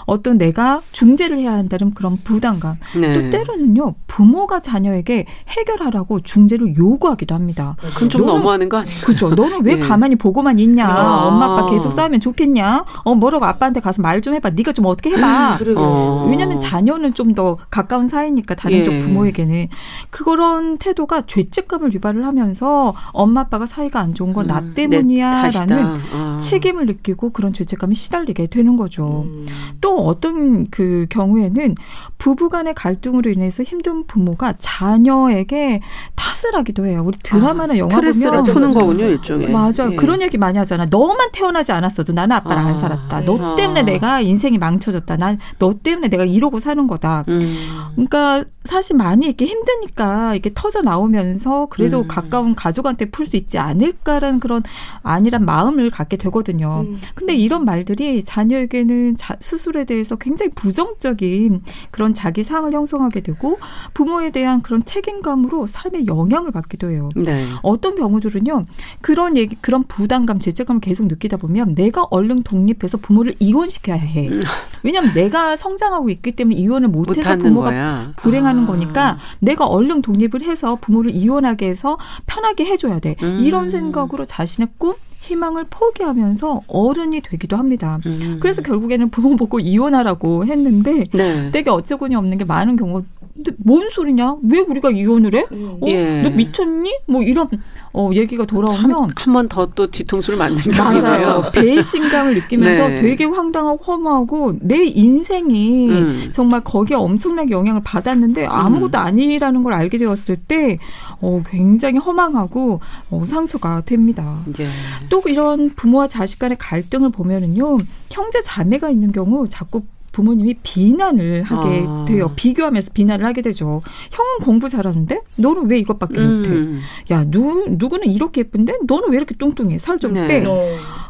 어떤 내가 중재를 해야 한다는 그런 부담감. 네. 또 때로는요, 부모가 자녀에게 해결하라고 중재를 요구하기도 합니다. 그건 좀 너는, 너무하는 거 아니에요? 그죠. 너는 왜 네. 가만히 보고만 있냐? 아. 엄마 아빠 계속 싸우면 좋겠냐? 어 뭐라고 아빠한테 가서 말 좀 해봐. 네가 좀 어떻게 해봐. 어. 왜냐하면 자녀는 좀 더 가까운 사이니까 다른 예. 쪽 부모에게는 그런 태도가 죄책감을 유발을 하면서 엄마 아빠가 사이가 안 좋은 건나 음, 때문이야라는 아. 책임을 느끼고 그런 죄책감이 시달리게 되는 거죠. 음. 또 어떤 그 경우에는 부부간의 갈등으로 인해서 힘든 부모가 자녀에게 탓을 하기도 해요. 우리 드라마나 아, 영화 보면 푸는 거군요, 일종의. 맞아. 예. 그런 얘기 많이 하잖아. 너만 태어나지 않았어도 나는 아빠 랑 아, 안 살았다. 너 아. 때문에 내가 인생이 망쳐졌다. 난 너 때문에 내가 이러고 사는 거다. 음. 그러니까 사실 많이 이렇게 힘드니까 이렇게 터져 나오면서 그래도 음. 가까운 가족한테 풀 수 있지 않을까라는 그런 아니란 마음을 갖게 되거든요. 음. 근데 이런 말들이 자녀에게는 자, 스스로에 대해서 굉장히 부정적인 그런 자기 상을 형성하게 되고 부모에 대한 그런 책임감으로 삶에 영향을 받기도 해요. 네. 어떤 경우들은요. 그런 얘기 그런 부담감, 죄책감을 계속 느끼다 보면 내가 얼른 독립해서 부모를 이혼시켜야 해. 음. 왜냐하면 내가 성장하고 있기 때문에 이혼을 못해서 부모가 거야. 불행한 하는 아. 거니까 내가 얼른 독립을 해서 부모를 이혼하게 해서 편하게 해줘야 돼. 음. 이런 생각으로 자신의 꿈, 희망을 포기하면서 어른이 되기도 합니다. 음. 그래서 결국에는 부모 보고 이혼하라고 했는데 네. 되게 어처구니 없는 게 많은 경우 근데 뭔 소리냐? 왜 우리가 이혼을 해? 음. 어? 예. 너 미쳤니? 뭐 이런 어, 얘기가 돌아오면 한 번 더 또 뒤통수를 맞는 맞아요. 배신감을 느끼면서 네. 되게 황당하고 허무하고 내 인생이 음. 정말 거기에 엄청나게 영향을 받았는데 아무것도 음. 아니라는 걸 알게 되었을 때 어, 굉장히 허망하고 어, 상처가 됩니다. 예. 또 이런 부모와 자식 간의 갈등을 보면은요 형제 자매가 있는 경우 자꾸 부모님이 비난을 하게 아. 돼요. 비교하면서 비난을 하게 되죠. 형은 공부 잘하는데 너는 왜 이것밖에 음. 못해? 야, 누 누구는 이렇게 예쁜데 너는 왜 이렇게 뚱뚱해? 살좀 네. 빼. 어.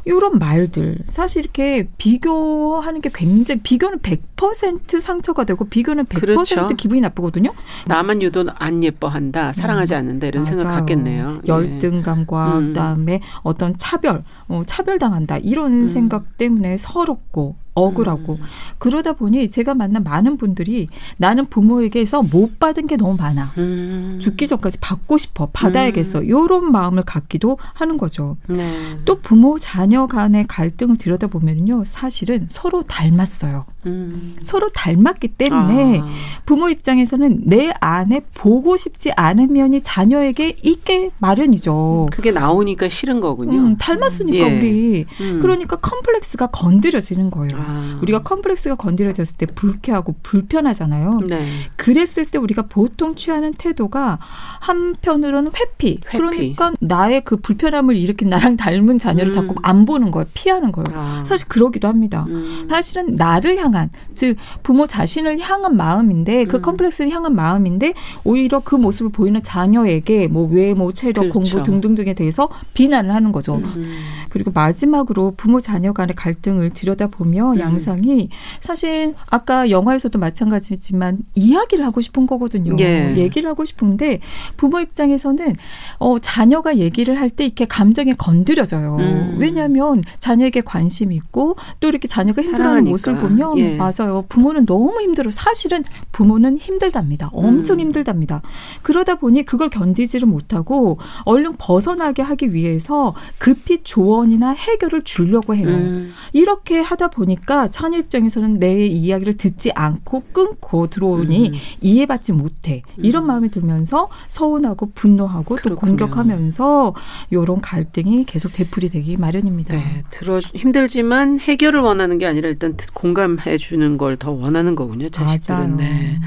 이런 말들 사실 이렇게 비교하는 게 굉장히 비교는 100% 상처가 되고 비교는 100% 그렇죠. 기분이 나쁘거든요. 나만 유독 안 예뻐한다, 사랑하지 음. 않는다 이런 맞아요. 생각 갖겠네요. 예. 열등감과 음. 그다음에 어떤 차별, 어, 차별당한다 이런 음. 생각 때문에 서럽고 억울하고 음. 그러다 보니 제가 만난 많은 분들이 나는 부모에게서 못 받은 게 너무 많아 음. 죽기 전까지 받고 싶어 받아야겠어 음. 이런 마음을 갖기도 하는 거죠. 네. 또 부모 자녀 간의 갈등을 들여다보면요 사실은 서로 닮았어요. 음. 서로 닮았기 때문에 아. 부모 입장에서는 내 안에 보고 싶지 않은 면이 자녀에게 있게 마련이죠. 음, 그게 나오니까 싫은 거군요. 음, 닮았으니까 예. 우리. 음. 그러니까 컴플렉스가 건드려지는 거예요. 아. 우리가 컴플렉스가 건드려졌을 때 불쾌하고 불편하잖아요. 네. 그랬을 때 우리가 보통 취하는 태도가 한편으로는 회피. 회피. 그러니까 나의 그 불편함을 일으킨 나랑 닮은 자녀를 음. 자꾸 안 보는 거예요. 피하는 거예요. 아. 사실 그러기도 합니다. 음. 사실은 나를 향한 즉 부모 자신을 향한 마음인데 그 음. 컴플렉스를 향한 마음인데 오히려 그 모습을 보이는 자녀에게 뭐 외모, 체력, 그렇죠. 공부 등등등에 대해서 비난을 하는 거죠. 음. 그리고 마지막으로 부모 자녀 간의 갈등을 들여다보면 음. 양상이 사실 아까 영화에서도 마찬가지지만 이야기를 하고 싶은 거거든요. 예. 얘기를 하고 싶은데 부모 입장에서는 어 자녀가 얘기를 할 때 이렇게 감정에 건드려져요. 음. 왜냐하면 자녀에게 관심이 있고 또 이렇게 자녀가 힘들어하는 모습을 보면 예. 맞아요. 부모는 너무 힘들어. 사실은 부모는 힘들답니다. 엄청 음. 힘들답니다. 그러다 보니 그걸 견디지를 못하고 얼른 벗어나게 하기 위해서 급히 조언이나 해결을 주려고 해요. 음. 이렇게 하다 보니까 처녀 입장에서는 내 이야기를 듣지 않고 끊고 들어오니 음. 이해받지 못해. 이런 음. 마음이 들면서 서운하고 분노하고 그렇군요. 또 공격하면서 이런 갈등이 계속 되풀이 되기 마련입니다. 네, 들어 힘들지만 해결을 원하는 게 아니라 일단 공감해 주는 걸 더 원하는 거군요. 자식들은. 네.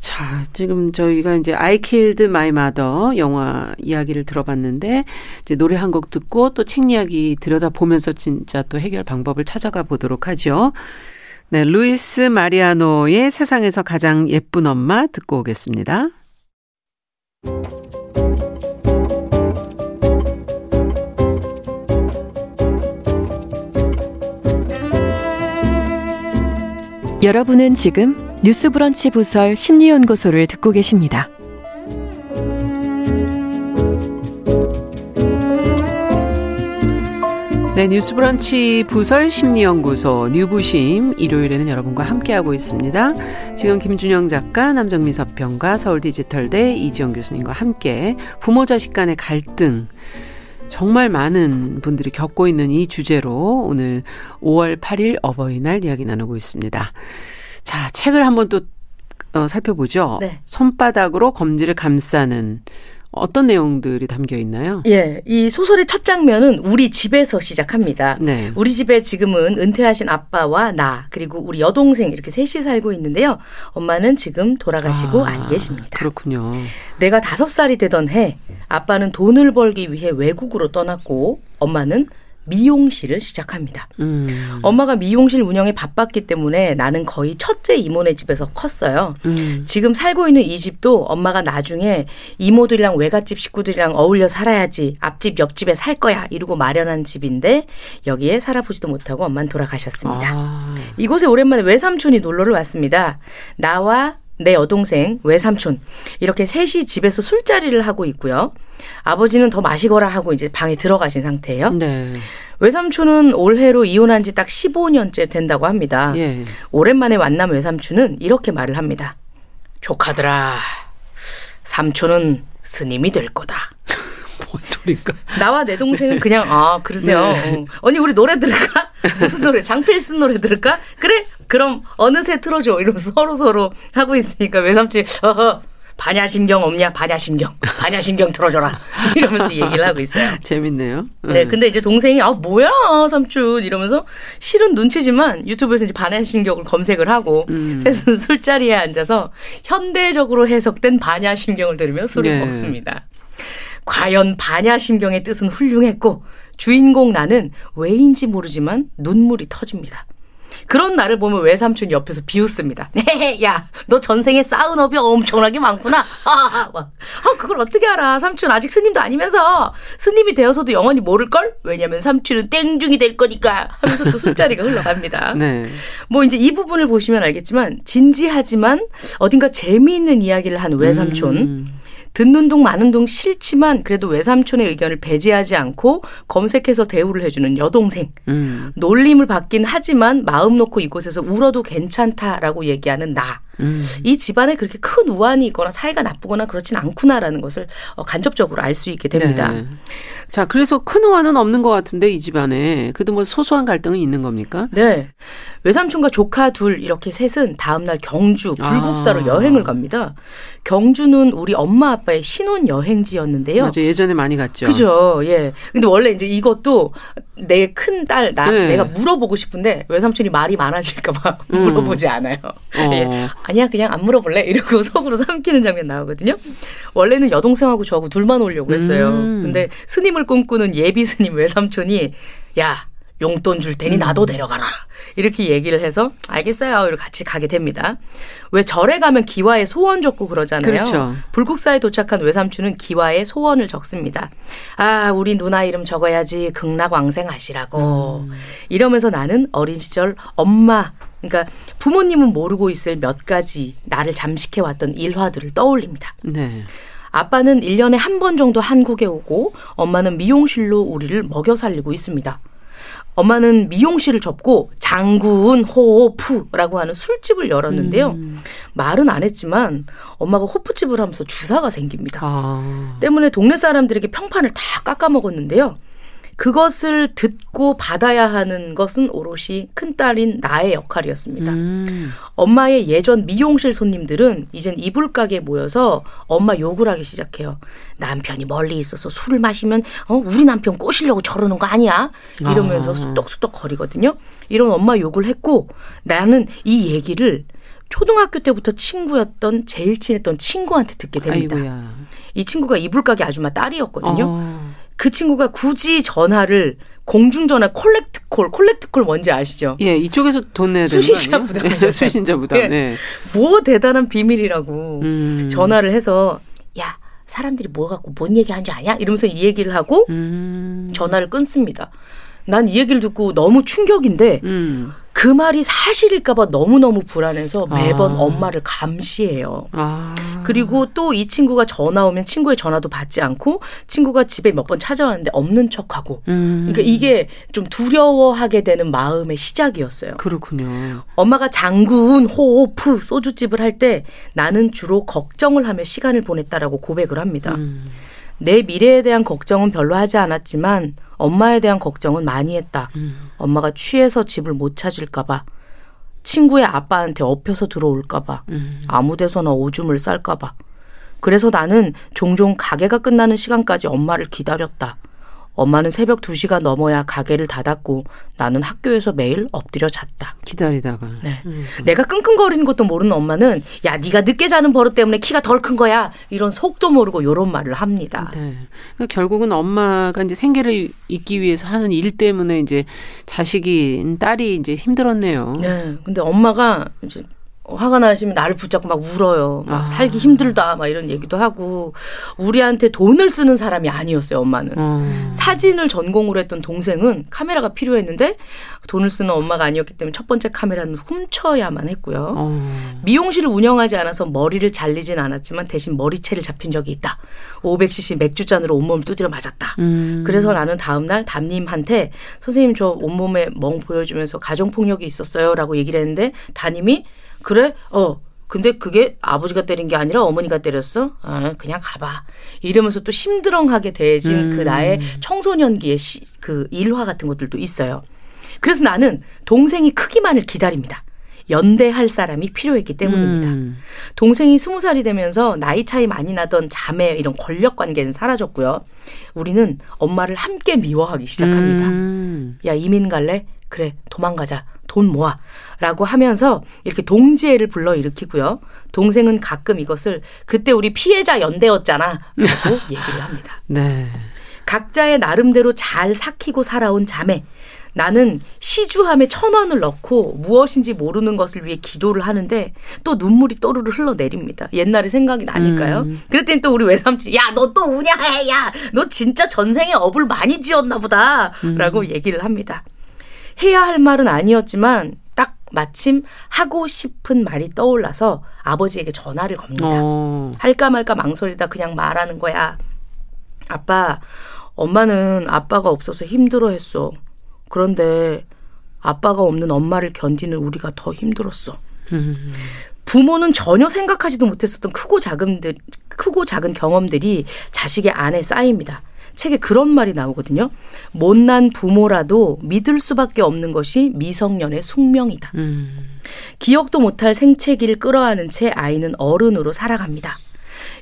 자, 지금 저희가 이제 I Killed My Mother 영화 이야기를 들어봤는데 이제 노래 한 곡 듣고 또 책 이야기 들여다 보면서 진짜 또 해결 방법을 찾아가 보도록 하죠. 네, 루이스 마리아노의 세상에서 가장 예쁜 엄마 듣고 오겠습니다. 여러분은 지금 뉴스브런치 부설 심리연구소를 듣고 계십니다. 네, 뉴스브런치 부설 심리연구소 뉴부심 일요일에는 여러분과 함께하고 있습니다. 지금 김준영 작가, 남정미 서평가, 서울디지털대 이지영 교수님과 함께 부모 자식 간의 갈등 정말 많은 분들이 겪고 있는 이 주제로 오늘 5월 8일 어버이날 이야기 나누고 있습니다. 자, 책을 한번 또 어, 살펴보죠. 네. 손바닥으로 검지를 감싸는 어떤 내용들이 담겨 있나요? 예, 이 소설의 첫 장면은 우리 집에서 시작합니다. 네. 우리 집에 지금은 은퇴하신 아빠와 나 그리고 우리 여동생 이렇게 셋이 살고 있는데요. 엄마는 지금 돌아가시고 아, 안 계십니다. 그렇군요. 내가 다섯 살이 되던 해 아빠는 돈을 벌기 위해 외국으로 떠났고 엄마는 미용실을 시작합니다. 음. 엄마가 미용실 운영에 바빴기 때문에 나는 거의 첫째 이모네 집에서 컸어요. 음. 지금 살고 있는 이 집도 엄마가 나중에 이모들이랑 외갓집 식구들이랑 어울려 살아야지 앞집 옆집에 살 거야 이러고 마련한 집인데 여기에 살아보지도 못하고 엄마는 돌아가셨습니다. 아. 이곳에 오랜만에 외삼촌이 놀러를 왔습니다. 나와 내 여동생, 외삼촌 이렇게 셋이 집에서 술자리를 하고 있고요. 아버지는 더 마시거라 하고 이제 방에 들어가신 상태예요. 네. 외삼촌은 올해로 이혼한 지 딱 15년째 된다고 합니다. 예. 오랜만에 만남 외삼촌은 이렇게 말을 합니다. 조카들아, 삼촌은 스님이 될 거다. 뭔 소리인가? 나와 내 동생은 그냥 아 그러세요. 네. 어. 언니 우리 노래 들을까? 무슨 노래? 장필순 노래 들을까? 그래? 그럼 어느새 틀어줘. 이러면서 서로 서로 하고 있으니까 외삼촌이 어허 반야신경 없냐? 반야신경. 반야신경 틀어줘라. 이러면서 얘기를 하고 있어요. 재밌네요. 네, 근데 이제 동생이 아 뭐야 삼촌 이러면서 실은 눈치지만 유튜브에서 이제 반야신경을 검색을 하고 음. 셋은 술자리에 앉아서 현대적으로 해석된 반야신경을 들으며 술을 네. 먹습니다. 과연 반야신경의 뜻은 훌륭했고 주인공 나는 왜인지 모르지만 눈물이 터집니다. 그런 나를 보면 외삼촌 옆에서 비웃습니다. 네, 야, 너 전생에 쌓은 업이 엄청나게 많구나. 아, 아, 그걸 어떻게 알아? 삼촌 아직 스님도 아니면서 스님이 되어서도 영원히 모를걸? 왜냐면 삼촌은 땡중이 될 거니까 하면서 또 술자리가 흘러갑니다. 네. 뭐 이제 이 부분을 보시면 알겠지만 진지하지만 어딘가 재미있는 이야기를 한 외삼촌. 음. 듣는 둥 마는 둥 싫지만 그래도 외삼촌의 의견을 배제하지 않고 검색해서 대우를 해주는 여동생. 음. 놀림을 받긴 하지만 마음 놓고 이곳에서 울어도 괜찮다라고 얘기하는 나. 음. 이 집안에 그렇게 큰 우환이 있거나 사이가 나쁘거나 그렇진 않구나라는 것을 어, 간접적으로 알 수 있게 됩니다. 네. 자, 그래서 큰 호화는 없는 것 같은데 이 집안에 그래도 뭐 소소한 갈등은 있는 겁니까? 네. 외삼촌과 조카 둘 이렇게 셋은 다음 날 경주 불국사로 아. 여행을 갑니다. 경주는 우리 엄마 아빠의 신혼 여행지였는데요. 맞아 예전에 많이 갔죠. 그죠. 예. 근데 원래 이제 이것도 내 큰 딸 나 네. 내가 물어보고 싶은데 외삼촌이 말이 많아질까봐 음. 물어보지 않아요. 어. 예. 아니야 그냥 안 물어볼래 이러고 속으로 삼키는 장면 나오거든요. 원래는 여동생하고 저하고 둘만 오려고 했어요. 음. 근데 스님을 꿈꾸는 예비 스님 외삼촌이 야 용돈 줄 테니 음. 나도 데려가라. 이렇게 얘기를 해서 알겠어요. 이렇게 같이 가게 됩니다. 왜 절에 가면 기와에 소원 적고 그러잖아요. 그렇죠. 불국사에 도착한 외삼촌은 기와에 소원을 적습니다. 아, 우리 누나 이름 적어야지 극락왕생하시라고. 음. 이러면서 나는 어린 시절 엄마 그러니까 부모님은 모르고 있을 몇 가지 나를 잠식해 왔던 일화들을 떠올립니다. 네. 아빠는 1년에 한 번 정도 한국에 오고 엄마는 미용실로 우리를 먹여 살리고 있습니다. 엄마는 미용실을 접고 장군 호프라고 하는 술집을 열었는데요. 음. 말은 안 했지만 엄마가 호프집을 하면서 주사가 생깁니다. 아. 때문에 동네 사람들에게 평판을 다 깎아먹었는데요. 그것을 듣고 받아야 하는 것은 오롯이 큰딸인 나의 역할이었습니다. 음. 엄마의 예전 미용실 손님들은 이젠 이불 가게에 모여서 엄마 욕을 하기 시작해요. 남편이 멀리 있어서 술을 마시면 어 우리 남편 꼬시려고 저러는 거 아니야? 이러면서 아. 쑥덕쑥덕 거리거든요. 이런 엄마 욕을 했고 나는 이 얘기를 초등학교 때부터 친구였던 제일 친했던 친구한테 듣게 됩니다. 아이고야. 이 친구가 이불 가게 아줌마 딸이었거든요. 어. 그 친구가 굳이 전화를 공중전화 콜렉트 콜, 콜렉트 콜 뭔지 아시죠? 예, 이쪽에서 돈 내야 되는 수신자 부담. 네, 수신자 부담. 예. 네. 뭐 대단한 비밀이라고 음. 전화를 해서 야 사람들이 뭐 갖고 뭔 얘기 하는 줄 아냐? 이러면서 이 얘기를 하고 음. 전화를 끊습니다. 난 이 얘기를 듣고 너무 충격인데 음. 그 말이 사실일까봐 너무너무 불안해서 매번 아. 엄마를 감시해요. 아. 그리고 또 이 친구가 전화 오면 친구의 전화도 받지 않고 친구가 집에 몇 번 찾아왔는데 없는 척하고. 음. 그러니까 이게 좀 두려워하게 되는 마음의 시작이었어요. 그렇군요. 엄마가 장군, 호프, 소주집을 할 때 나는 주로 걱정을 하며 시간을 보냈다라고 고백을 합니다. 음. 내 미래에 대한 걱정은 별로 하지 않았지만 엄마에 대한 걱정은 많이 했다. 음. 엄마가 취해서 집을 못 찾을까봐. 친구의 아빠한테 엎혀서 들어올까봐. 음. 아무 데서나 오줌을 쌀까봐. 그래서 나는 종종 가게가 끝나는 시간까지 엄마를 기다렸다. 엄마는 새벽 2시가 넘어야 가게를 닫았고 나는 학교에서 매일 엎드려 잤다. 기다리다가. 네. 음. 내가 끙끙거리는 것도 모르는 엄마는 야 네가 늦게 자는 버릇 때문에 키가 덜 큰 거야. 이런 속도 모르고 요런 말을 합니다. 네. 그러니까 결국은 엄마가 이제 생계를 잇기 위해서 하는 일 때문에 이제 자식이 딸이 이제 힘들었네요. 네. 근데 엄마가 이제 화가 나시면 나를 붙잡고 막 울어요. 막 아. 살기 힘들다 막 이런 얘기도 하고 우리한테 돈을 쓰는 사람이 아니었어요. 엄마는 음. 사진을 전공으로 했던 동생은 카메라가 필요했는데 돈을 쓰는 엄마가 아니었기 때문에 첫 번째 카메라는 훔쳐야만 했고요. 음. 미용실을 운영하지 않아서 머리를 잘리진 않았지만 대신 머리채를 잡힌 적이 있다. 500cc 맥주잔으로 온몸을 두드려 맞았다. 음. 그래서 나는 다음날 담임한테 선생님 저 온몸에 멍 보여주면서 가정폭력이 있었어요라고 얘기를 했는데 담임이 그래? 어. 근데 그게 아버지가 때린 게 아니라 어머니가 때렸어? 아, 그냥 가봐. 이러면서 또 심드렁하게 대해진 그 음. 그 나의 청소년기의 시, 그 일화 같은 것들도 있어요. 그래서 나는 동생이 크기만을 기다립니다. 연대할 사람이 필요했기 때문입니다. 음. 동생이 스무 살이 되면서 나이 차이 많이 나던 자매 이런 권력 관계는 사라졌고요. 우리는 엄마를 함께 미워하기 시작합니다. 음. 야 이민 갈래? 그래 도망가자 돈 모아 라고 하면서 이렇게 동지애를 불러일으키고요. 동생은 가끔 이것을 그때 우리 피해자 연대였잖아 라고 얘기를 합니다. 네. 각자의 나름대로 잘 삭히고 살아온 자매. 나는 시주함에 천 원을 넣고 무엇인지 모르는 것을 위해 기도를 하는데 또 눈물이 또르르 흘러내립니다. 옛날에 생각이 나니까요. 음. 그랬더니 또 우리 외삼촌, 야, 너 또 우냐? 야, 너 진짜 전생에 업을 많이 지었나 보다. 음. 라고 얘기를 합니다. 해야 할 말은 아니었지만 딱 마침 하고 싶은 말이 떠올라서 아버지에게 전화를 겁니다. 어. 할까 말까 망설이다 그냥 말하는 거야. 아빠, 엄마는 아빠가 없어서 힘들어 했어. 그런데 아빠가 없는 엄마를 견디는 우리가 더 힘들었어. 부모는 전혀 생각하지도 못했었던 크고 작은들, 크고 작은 경험들이 자식의 안에 쌓입니다. 책에 그런 말이 나오거든요. 못난 부모라도 믿을 수밖에 없는 것이 미성년의 숙명이다. 음. 기억도 못할 생체기를 끌어안은 채 아이는 어른으로 살아갑니다.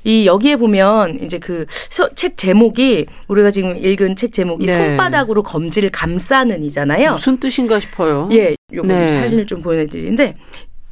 이 여기에 보면 이제 그 책 제목이 우리가 지금 읽은 책 제목이 네. 손바닥으로 검지를 감싸는 이잖아요. 무슨 뜻인가 싶어요. 예, 요거 네. 사진을 좀 보여드리는데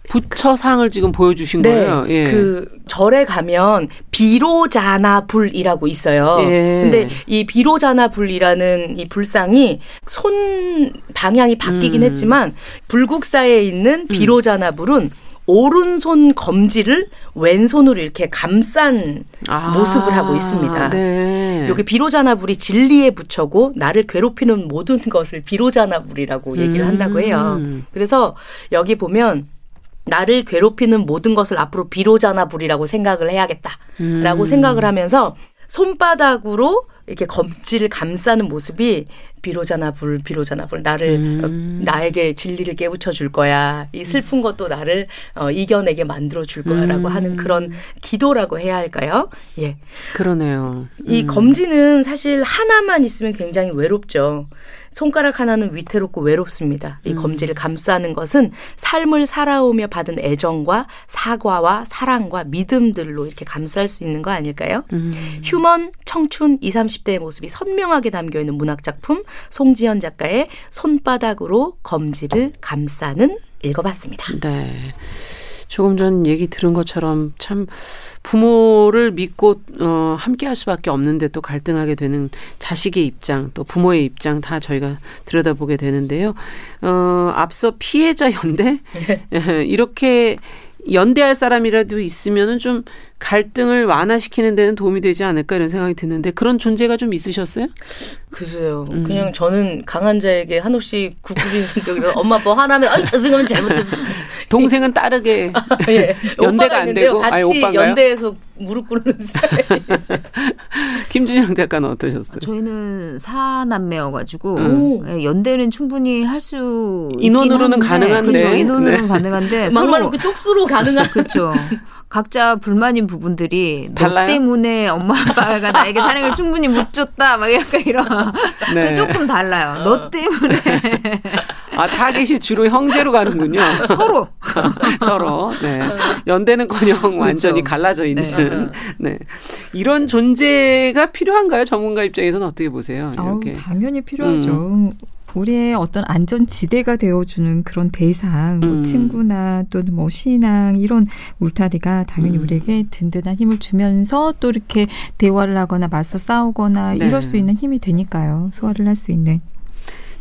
부처상을 지금 보여주신 네, 거예요. 예. 그 절에 가면 비로자나 불이라고 있어요. 예. 근데 이 비로자나 불이라는 이 불상이 손 방향이 바뀌긴 음. 했지만 불국사에 있는 음. 비로자나 불은 오른손 검지를 왼손으로 이렇게 감싼 아, 모습을 하고 있습니다. 네. 여기 비로자나불이 진리의 부처고 나를 괴롭히는 모든 것을 비로자나불이라고 얘기를 한다고 해요. 음. 그래서 여기 보면 나를 괴롭히는 모든 것을 앞으로 비로자나 불이라고 생각을 해야겠다라고 음. 생각을 하면서 손바닥으로 이렇게 검지를 감싸는 모습이 비로자나 불 비로자나 불 나를 음. 나에게 진리를 깨우쳐 줄 거야 이 슬픈 것도 나를 어, 이겨내게 만들어 줄 거야라고 음. 하는 그런 기도라고 해야 할까요? 예 그러네요. 음. 이 검지는 사실 하나만 있으면 굉장히 외롭죠. 손가락 하나는 위태롭고 외롭습니다. 이 음. 검지를 감싸는 것은 삶을 살아오며 받은 애정과 사과와 사랑과 믿음들로 이렇게 감쌀 수 있는 거 아닐까요? 음. 휴먼 청춘 20, 30 대의 모습이 선명하게 담겨 있는 문학 작품 송지현 작가의 손바닥으로 검지를 감싸는 읽어봤습니다. 네. 조금 전 얘기 들은 것처럼 참 부모를 믿고 어 함께 할 수밖에 없는데 또 갈등하게 되는 자식의 입장 또 부모의 입장 다 저희가 들여다보게 되는데요. 어 앞서 피해자 연대 네. 이렇게 연대할 사람이라도 있으면은 좀 갈등을 완화시키는 데는 도움이 되지 않을까 이런 생각이 드는데 그런 존재가 좀 있으셨어요? 글쎄요. 음. 그냥 저는 강한 자에게 한없이 구구진 성격이라 엄마 아빠 화나면 아유 죄송하면 잘못했습니다. 동생은 따르게 아, 예. 연대가 안 되고 같이 아니, 연대에서 무릎 꿇는 스타일. 김준영 작가는 어떠셨어요? 저희는 사남매여 가지고 음. 예, 연대는 충분히 할 수 인원으로는 가능한데 그렇죠. 인원으로는 네. 가능한데 막말로 그 쪽수로 가능한 그렇죠. 각자 불만인 부분들이 달라요? 너 때문에 엄마 아빠가 나에게 사랑을 충분히 못 줬다 막 약간 이런 네. 조금 달라요. 너 어. 때문에 아 타겟이 주로 형제로 가는군요. 서로 서로 네 연대는커녕 그렇죠. 완전히 갈라져 있는 네. 네. 이런 존재가 필요한가요? 전문가 입장에서는 어떻게 보세요? 이렇게. 아우, 당연히 필요하죠. 음. 우리의 어떤 안전지대가 되어주는 그런 대상, 뭐 음. 친구나 또는 뭐 신앙 이런 울타리가 당연히 음. 우리에게 든든한 힘을 주면서 또 이렇게 대화를 하거나 맞서 싸우거나 네. 이럴 수 있는 힘이 되니까요. 소화를 할 수 있는.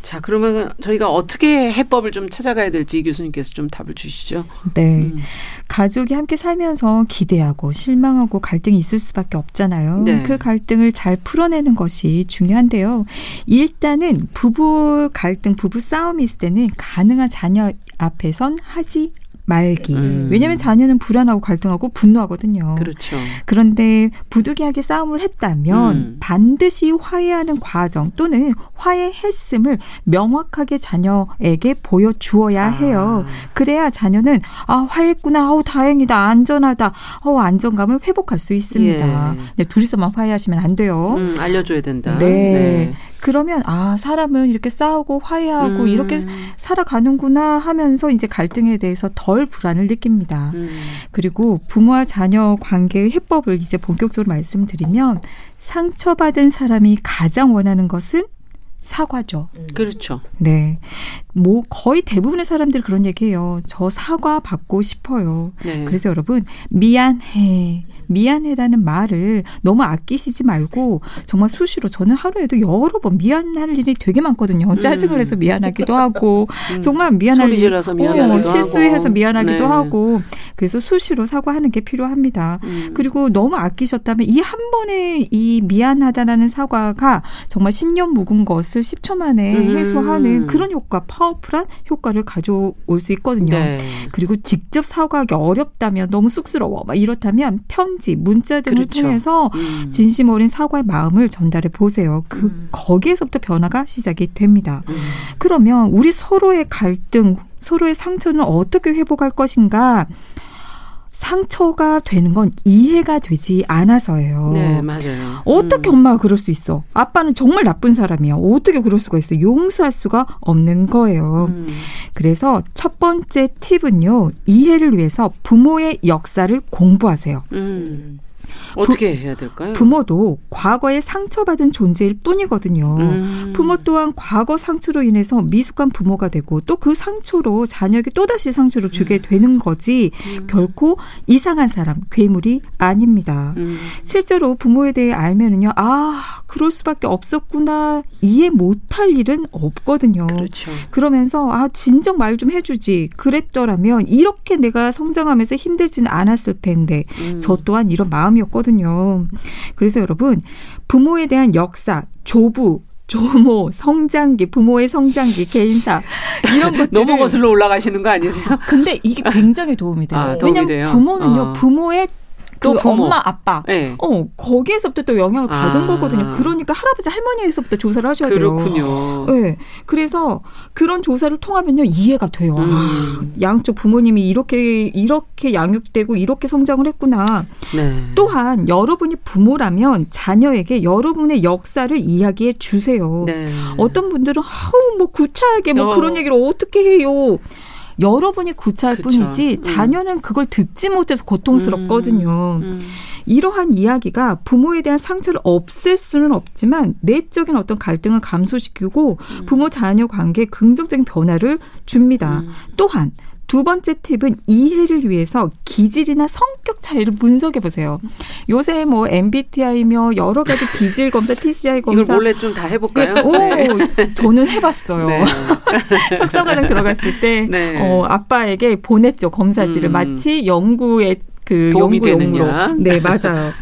자, 그러면 저희가 어떻게 해법을 좀 찾아가야 될지 교수님께서 좀 답을 주시죠. 네. 음. 가족이 함께 살면서 기대하고 실망하고 갈등이 있을 수밖에 없잖아요. 네. 그 갈등을 잘 풀어내는 것이 중요한데요. 일단은 부부 갈등, 부부 싸움이 있을 때는 가능한 자녀 앞에선 하지 말기. 음. 왜냐하면 자녀는 불안하고 갈등하고 분노하거든요. 그렇죠. 그런데 부득이하게 싸움을 했다면 음. 반드시 화해하는 과정 또는 화해했음을 명확하게 자녀에게 보여주어야 아. 해요. 그래야 자녀는 아 화해했구나. 아우 다행이다. 안전하다. 어 안정감을 회복할 수 있습니다. 예. 네, 둘이서만 화해하시면 안 돼요. 음, 알려줘야 된다. 네. 네. 그러면 아 사람은 이렇게 싸우고 화해하고 음. 이렇게 살아가는구나 하면서 이제 갈등에 대해서 덜 불안을 느낍니다. 음. 그리고 부모와 자녀 관계의 해법을 이제 본격적으로 말씀드리면 상처받은 사람이 가장 원하는 것은 사과죠. 음. 그렇죠. 네. 뭐 거의 대부분의 사람들이 그런 얘기해요. 저 사과 받고 싶어요. 네. 그래서 여러분 미안해. 미안해라는 말을 너무 아끼시지 말고 정말 수시로 저는 하루에도 여러 번 미안할 일이 되게 많거든요. 음. 짜증을 내서 미안하기도 하고 음. 정말 미안할 일 어, 실수해서 미안하기도 네. 하고 그래서 수시로 사과하는 게 필요합니다. 음. 그리고 너무 아끼셨다면 이 한 번의 이 미안하다라는 사과가 정말 10년 묵은 것을 10초 만에 음. 해소하는 그런 효과, 파워풀한 효과를 가져올 수 있거든요. 네. 그리고 직접 사과하기 어렵다면 너무 쑥스러워 막 이렇다면 편 편지, 문자 등을 그렇죠. 통해서 음. 진심 어린 사과의 마음을 전달해 보세요. 그 음. 거기에서부터 변화가 시작이 됩니다. 음. 그러면 우리 서로의 갈등, 서로의 상처는 어떻게 회복할 것인가? 상처가 되는 건 이해가 되지 않아서예요. 네, 맞아요. 어떻게 음. 엄마가 그럴 수 있어? 아빠는 정말 나쁜 사람이야. 어떻게 그럴 수가 있어? 용서할 수가 없는 거예요. 음. 그래서 첫 번째 팁은요. 이해를 위해서 부모의 역사를 공부하세요. 음. 어떻게 부, 해야 될까요? 부모도 과거에 상처받은 존재일 뿐이거든요. 음. 부모 또한 과거 상처로 인해서 미숙한 부모가 되고 또 그 상처로 자녀에게 또다시 상처를 주게 음. 되는 거지 음. 결코 이상한 사람, 괴물이 아닙니다. 음. 실제로 부모에 대해 알면은요, 아, 그럴 수밖에 없었구나 이해 못할 일은 없거든요. 그렇죠. 그러면서 아, 진정 말 좀 해주지. 그랬더라면 이렇게 내가 성장하면서 힘들지는 않았을 텐데 음. 저 또한 이런 마음 이 마음이었거든요. 그래서 여러분 부모에 대한 역사, 조부, 조모, 성장기, 부모의 성장기, 개인사 이런 것 너무 거슬러 올라가시는 거 아니세요? 근데 이게 굉장히 도움이 돼요. 아, 도움이 왜냐하면 돼요? 부모는요, 어. 부모의 그 엄마 아빠 네. 어 거기에서부터 또 영향을 받은 아. 거거든요. 그러니까 할아버지 할머니에서부터 조사를 하셔야 돼요. 그렇군요. 네. 그래서 그런 조사를 통하면요 이해가 돼요. 음. 아, 양쪽 부모님이 이렇게 이렇게 양육되고 이렇게 성장을 했구나. 네. 또한 여러분이 부모라면 자녀에게 여러분의 역사를 이야기해 주세요. 네. 어떤 분들은 아우 뭐 구차하게 뭐 어. 그런 얘기를 어떻게 해요. 여러분이 구차할 그쵸. 뿐이지 음. 자녀는 그걸 듣지 못해서 고통스럽거든요. 음. 음. 이러한 이야기가 부모에 대한 상처를 없앨 수는 없지만 내적인 어떤 갈등을 감소시키고 음. 부모 자녀 관계에 긍정적인 변화를 줍니다. 음. 또한 두 번째 팁은 이해를 위해서 기질이나 성격 차이를 분석해 보세요. 요새 뭐 MBTI며 여러 가지 기질 검사, TCI 검사 이걸 몰래 좀 다 해볼까요? 오, 네. 저는 해봤어요. 네. 석사과정 들어갔을 때 네. 어, 아빠에게 보냈죠 검사지를 음. 마치 연구에 그 연구 용으로. 네 맞아요.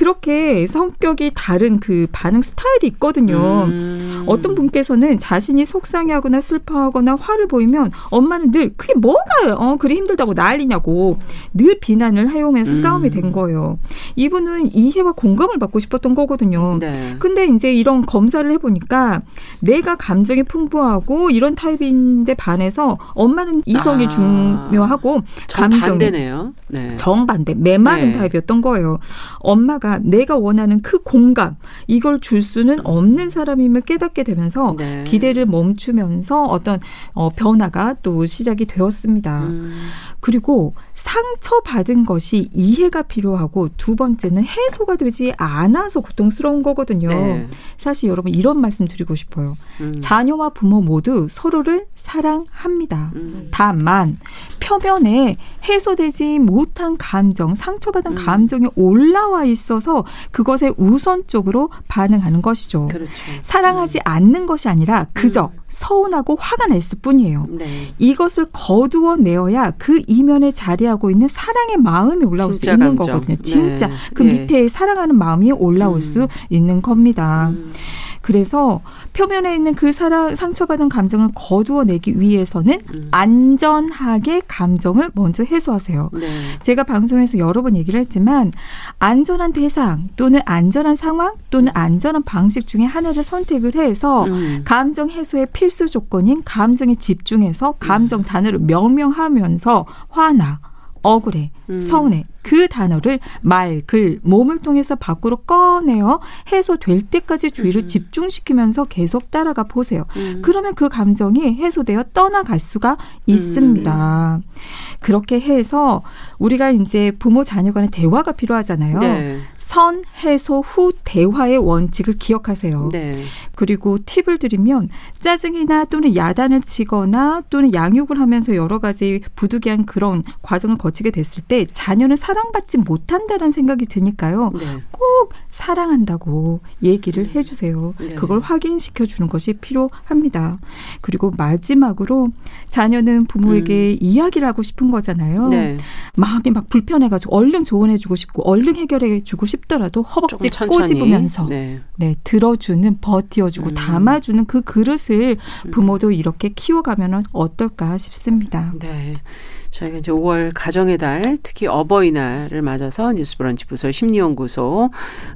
그렇게 성격이 다른 그 반응 스타일이 있거든요. 음. 어떤 분께서는 자신이 속상해하거나 슬퍼하거나 화를 보이면 엄마는 늘 그게 뭐가 어 그리 힘들다고 난리냐고 늘 비난을 해오면서 음. 싸움이 된 거예요. 이분은 이해와 공감을 받고 싶었던 거거든요. 네. 근데 이제 이런 검사를 해보니까 내가 감정이 풍부하고 이런 타입인데 반해서 엄마는 이성이 아. 중요하고 감정이 네요 네. 정반대 메마른 네. 타입이었던 거예요. 엄마가 내가 내가 원하는 그 공감 이걸 줄 수는 없는 사람임을 깨닫게 되면서 네. 기대를 멈추면서 어떤 어, 변화가 또 시작이 되었습니다. 음. 그리고 상처받은 것이 이해가 필요하고 두 번째는 해소가 되지 않아서 고통스러운 거거든요. 네. 사실 여러분 이런 말씀 드리고 싶어요. 음. 자녀와 부모 모두 서로를 사랑합니다. 음. 다만 표면에 해소되지 못한 감정, 상처받은 음. 감정이 올라와 있어서 그것에 우선적으로 반응하는 것이죠. 그렇죠. 사랑하지 음. 않는 것이 아니라 그저 음. 서운하고 화가 냈을 뿐이에요. 네. 이것을 거두어 내어야 그 이면에 자리하고 있는 사랑의 마음이 올라올 수 있는 감정. 거거든요. 진짜 네. 그 네. 밑에 사랑하는 마음이 올라올 음. 수 있는 겁니다. 음. 그래서 표면에 있는 그 사랑 상처받은 감정을 거두어내기 위해서는 음. 안전하게 감정을 먼저 해소하세요. 네. 제가 방송에서 여러 번 얘기를 했지만 안전한 대상 또는 안전한 상황 또는 안전한 방식 중에 하나를 선택을 해서 음. 감정 해소의 필수 조건인 감정에 집중해서 감정 음. 단어를 명명하면서 화나 억울해, 음. 서운해 그 단어를 말, 글, 몸을 통해서 밖으로 꺼내어 해소될 때까지 주의를 음. 집중시키면서 계속 따라가 보세요. 음. 그러면 그 감정이 해소되어 떠나갈 수가 있습니다. 음. 그렇게 해서 우리가 이제 부모 자녀 간의 대화가 필요하잖아요. 네. 선, 해소 후 대화의 원칙을 기억하세요. 네. 그리고 팁을 드리면 짜증이나 또는 야단을 치거나 또는 양육을 하면서 여러 가지 부득이한 그런 과정을 거치게 됐을 때 자녀는 사 랑받지 못한다는 생각이 드니까요. 네. 꼭 사랑한다고 얘기를 해주세요. 네. 그걸 확인시켜 주는 것이 필요합니다. 그리고 마지막으로 자녀는 부모에게 음. 이야기를 하고 싶은 거잖아요. 네. 마음이 막 불편해가지고 얼른 조언해주고 싶고 얼른 해결해주고 싶 싶더라도 허벅지 꼬집으면서 네. 네. 들어주는 버티어주고 음. 담아주는 그 그릇을 음. 부모도 이렇게 키워가면 어떨까 싶습니다. 네. 저희가 이제 5월 가정의 달, 특히 어버이날을 맞아서 뉴스브런치 부설 심리연구소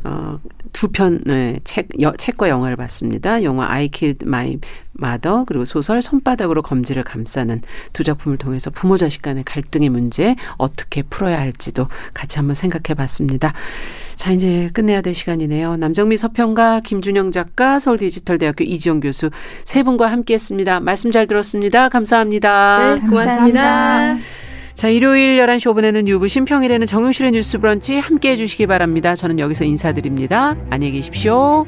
어, 어, 두 편, 네, 책, 여, 책과 영화를 봤습니다. 영화 I Killed My Mother 그리고 소설 손바닥으로 검지를 감싸는 두 작품을 통해서 부모 자식 간의 갈등의 문제 어떻게 풀어야 할지도 같이 한번 생각해 봤습니다. 자, 이제 끝내야 될 시간이네요. 남정미 서평가, 김준영 작가, 서울디지털대학교 이지영 교수 세 분과 함께 했습니다. 말씀 잘 들었습니다. 감사합니다. 네, 고맙습니다. 감사합니다. 자, 일요일 11시 5분에는 유부 심평일에는 정용실의 뉴스 브런치 함께 해주시기 바랍니다. 저는 여기서 인사드립니다. 안녕히 계십시오.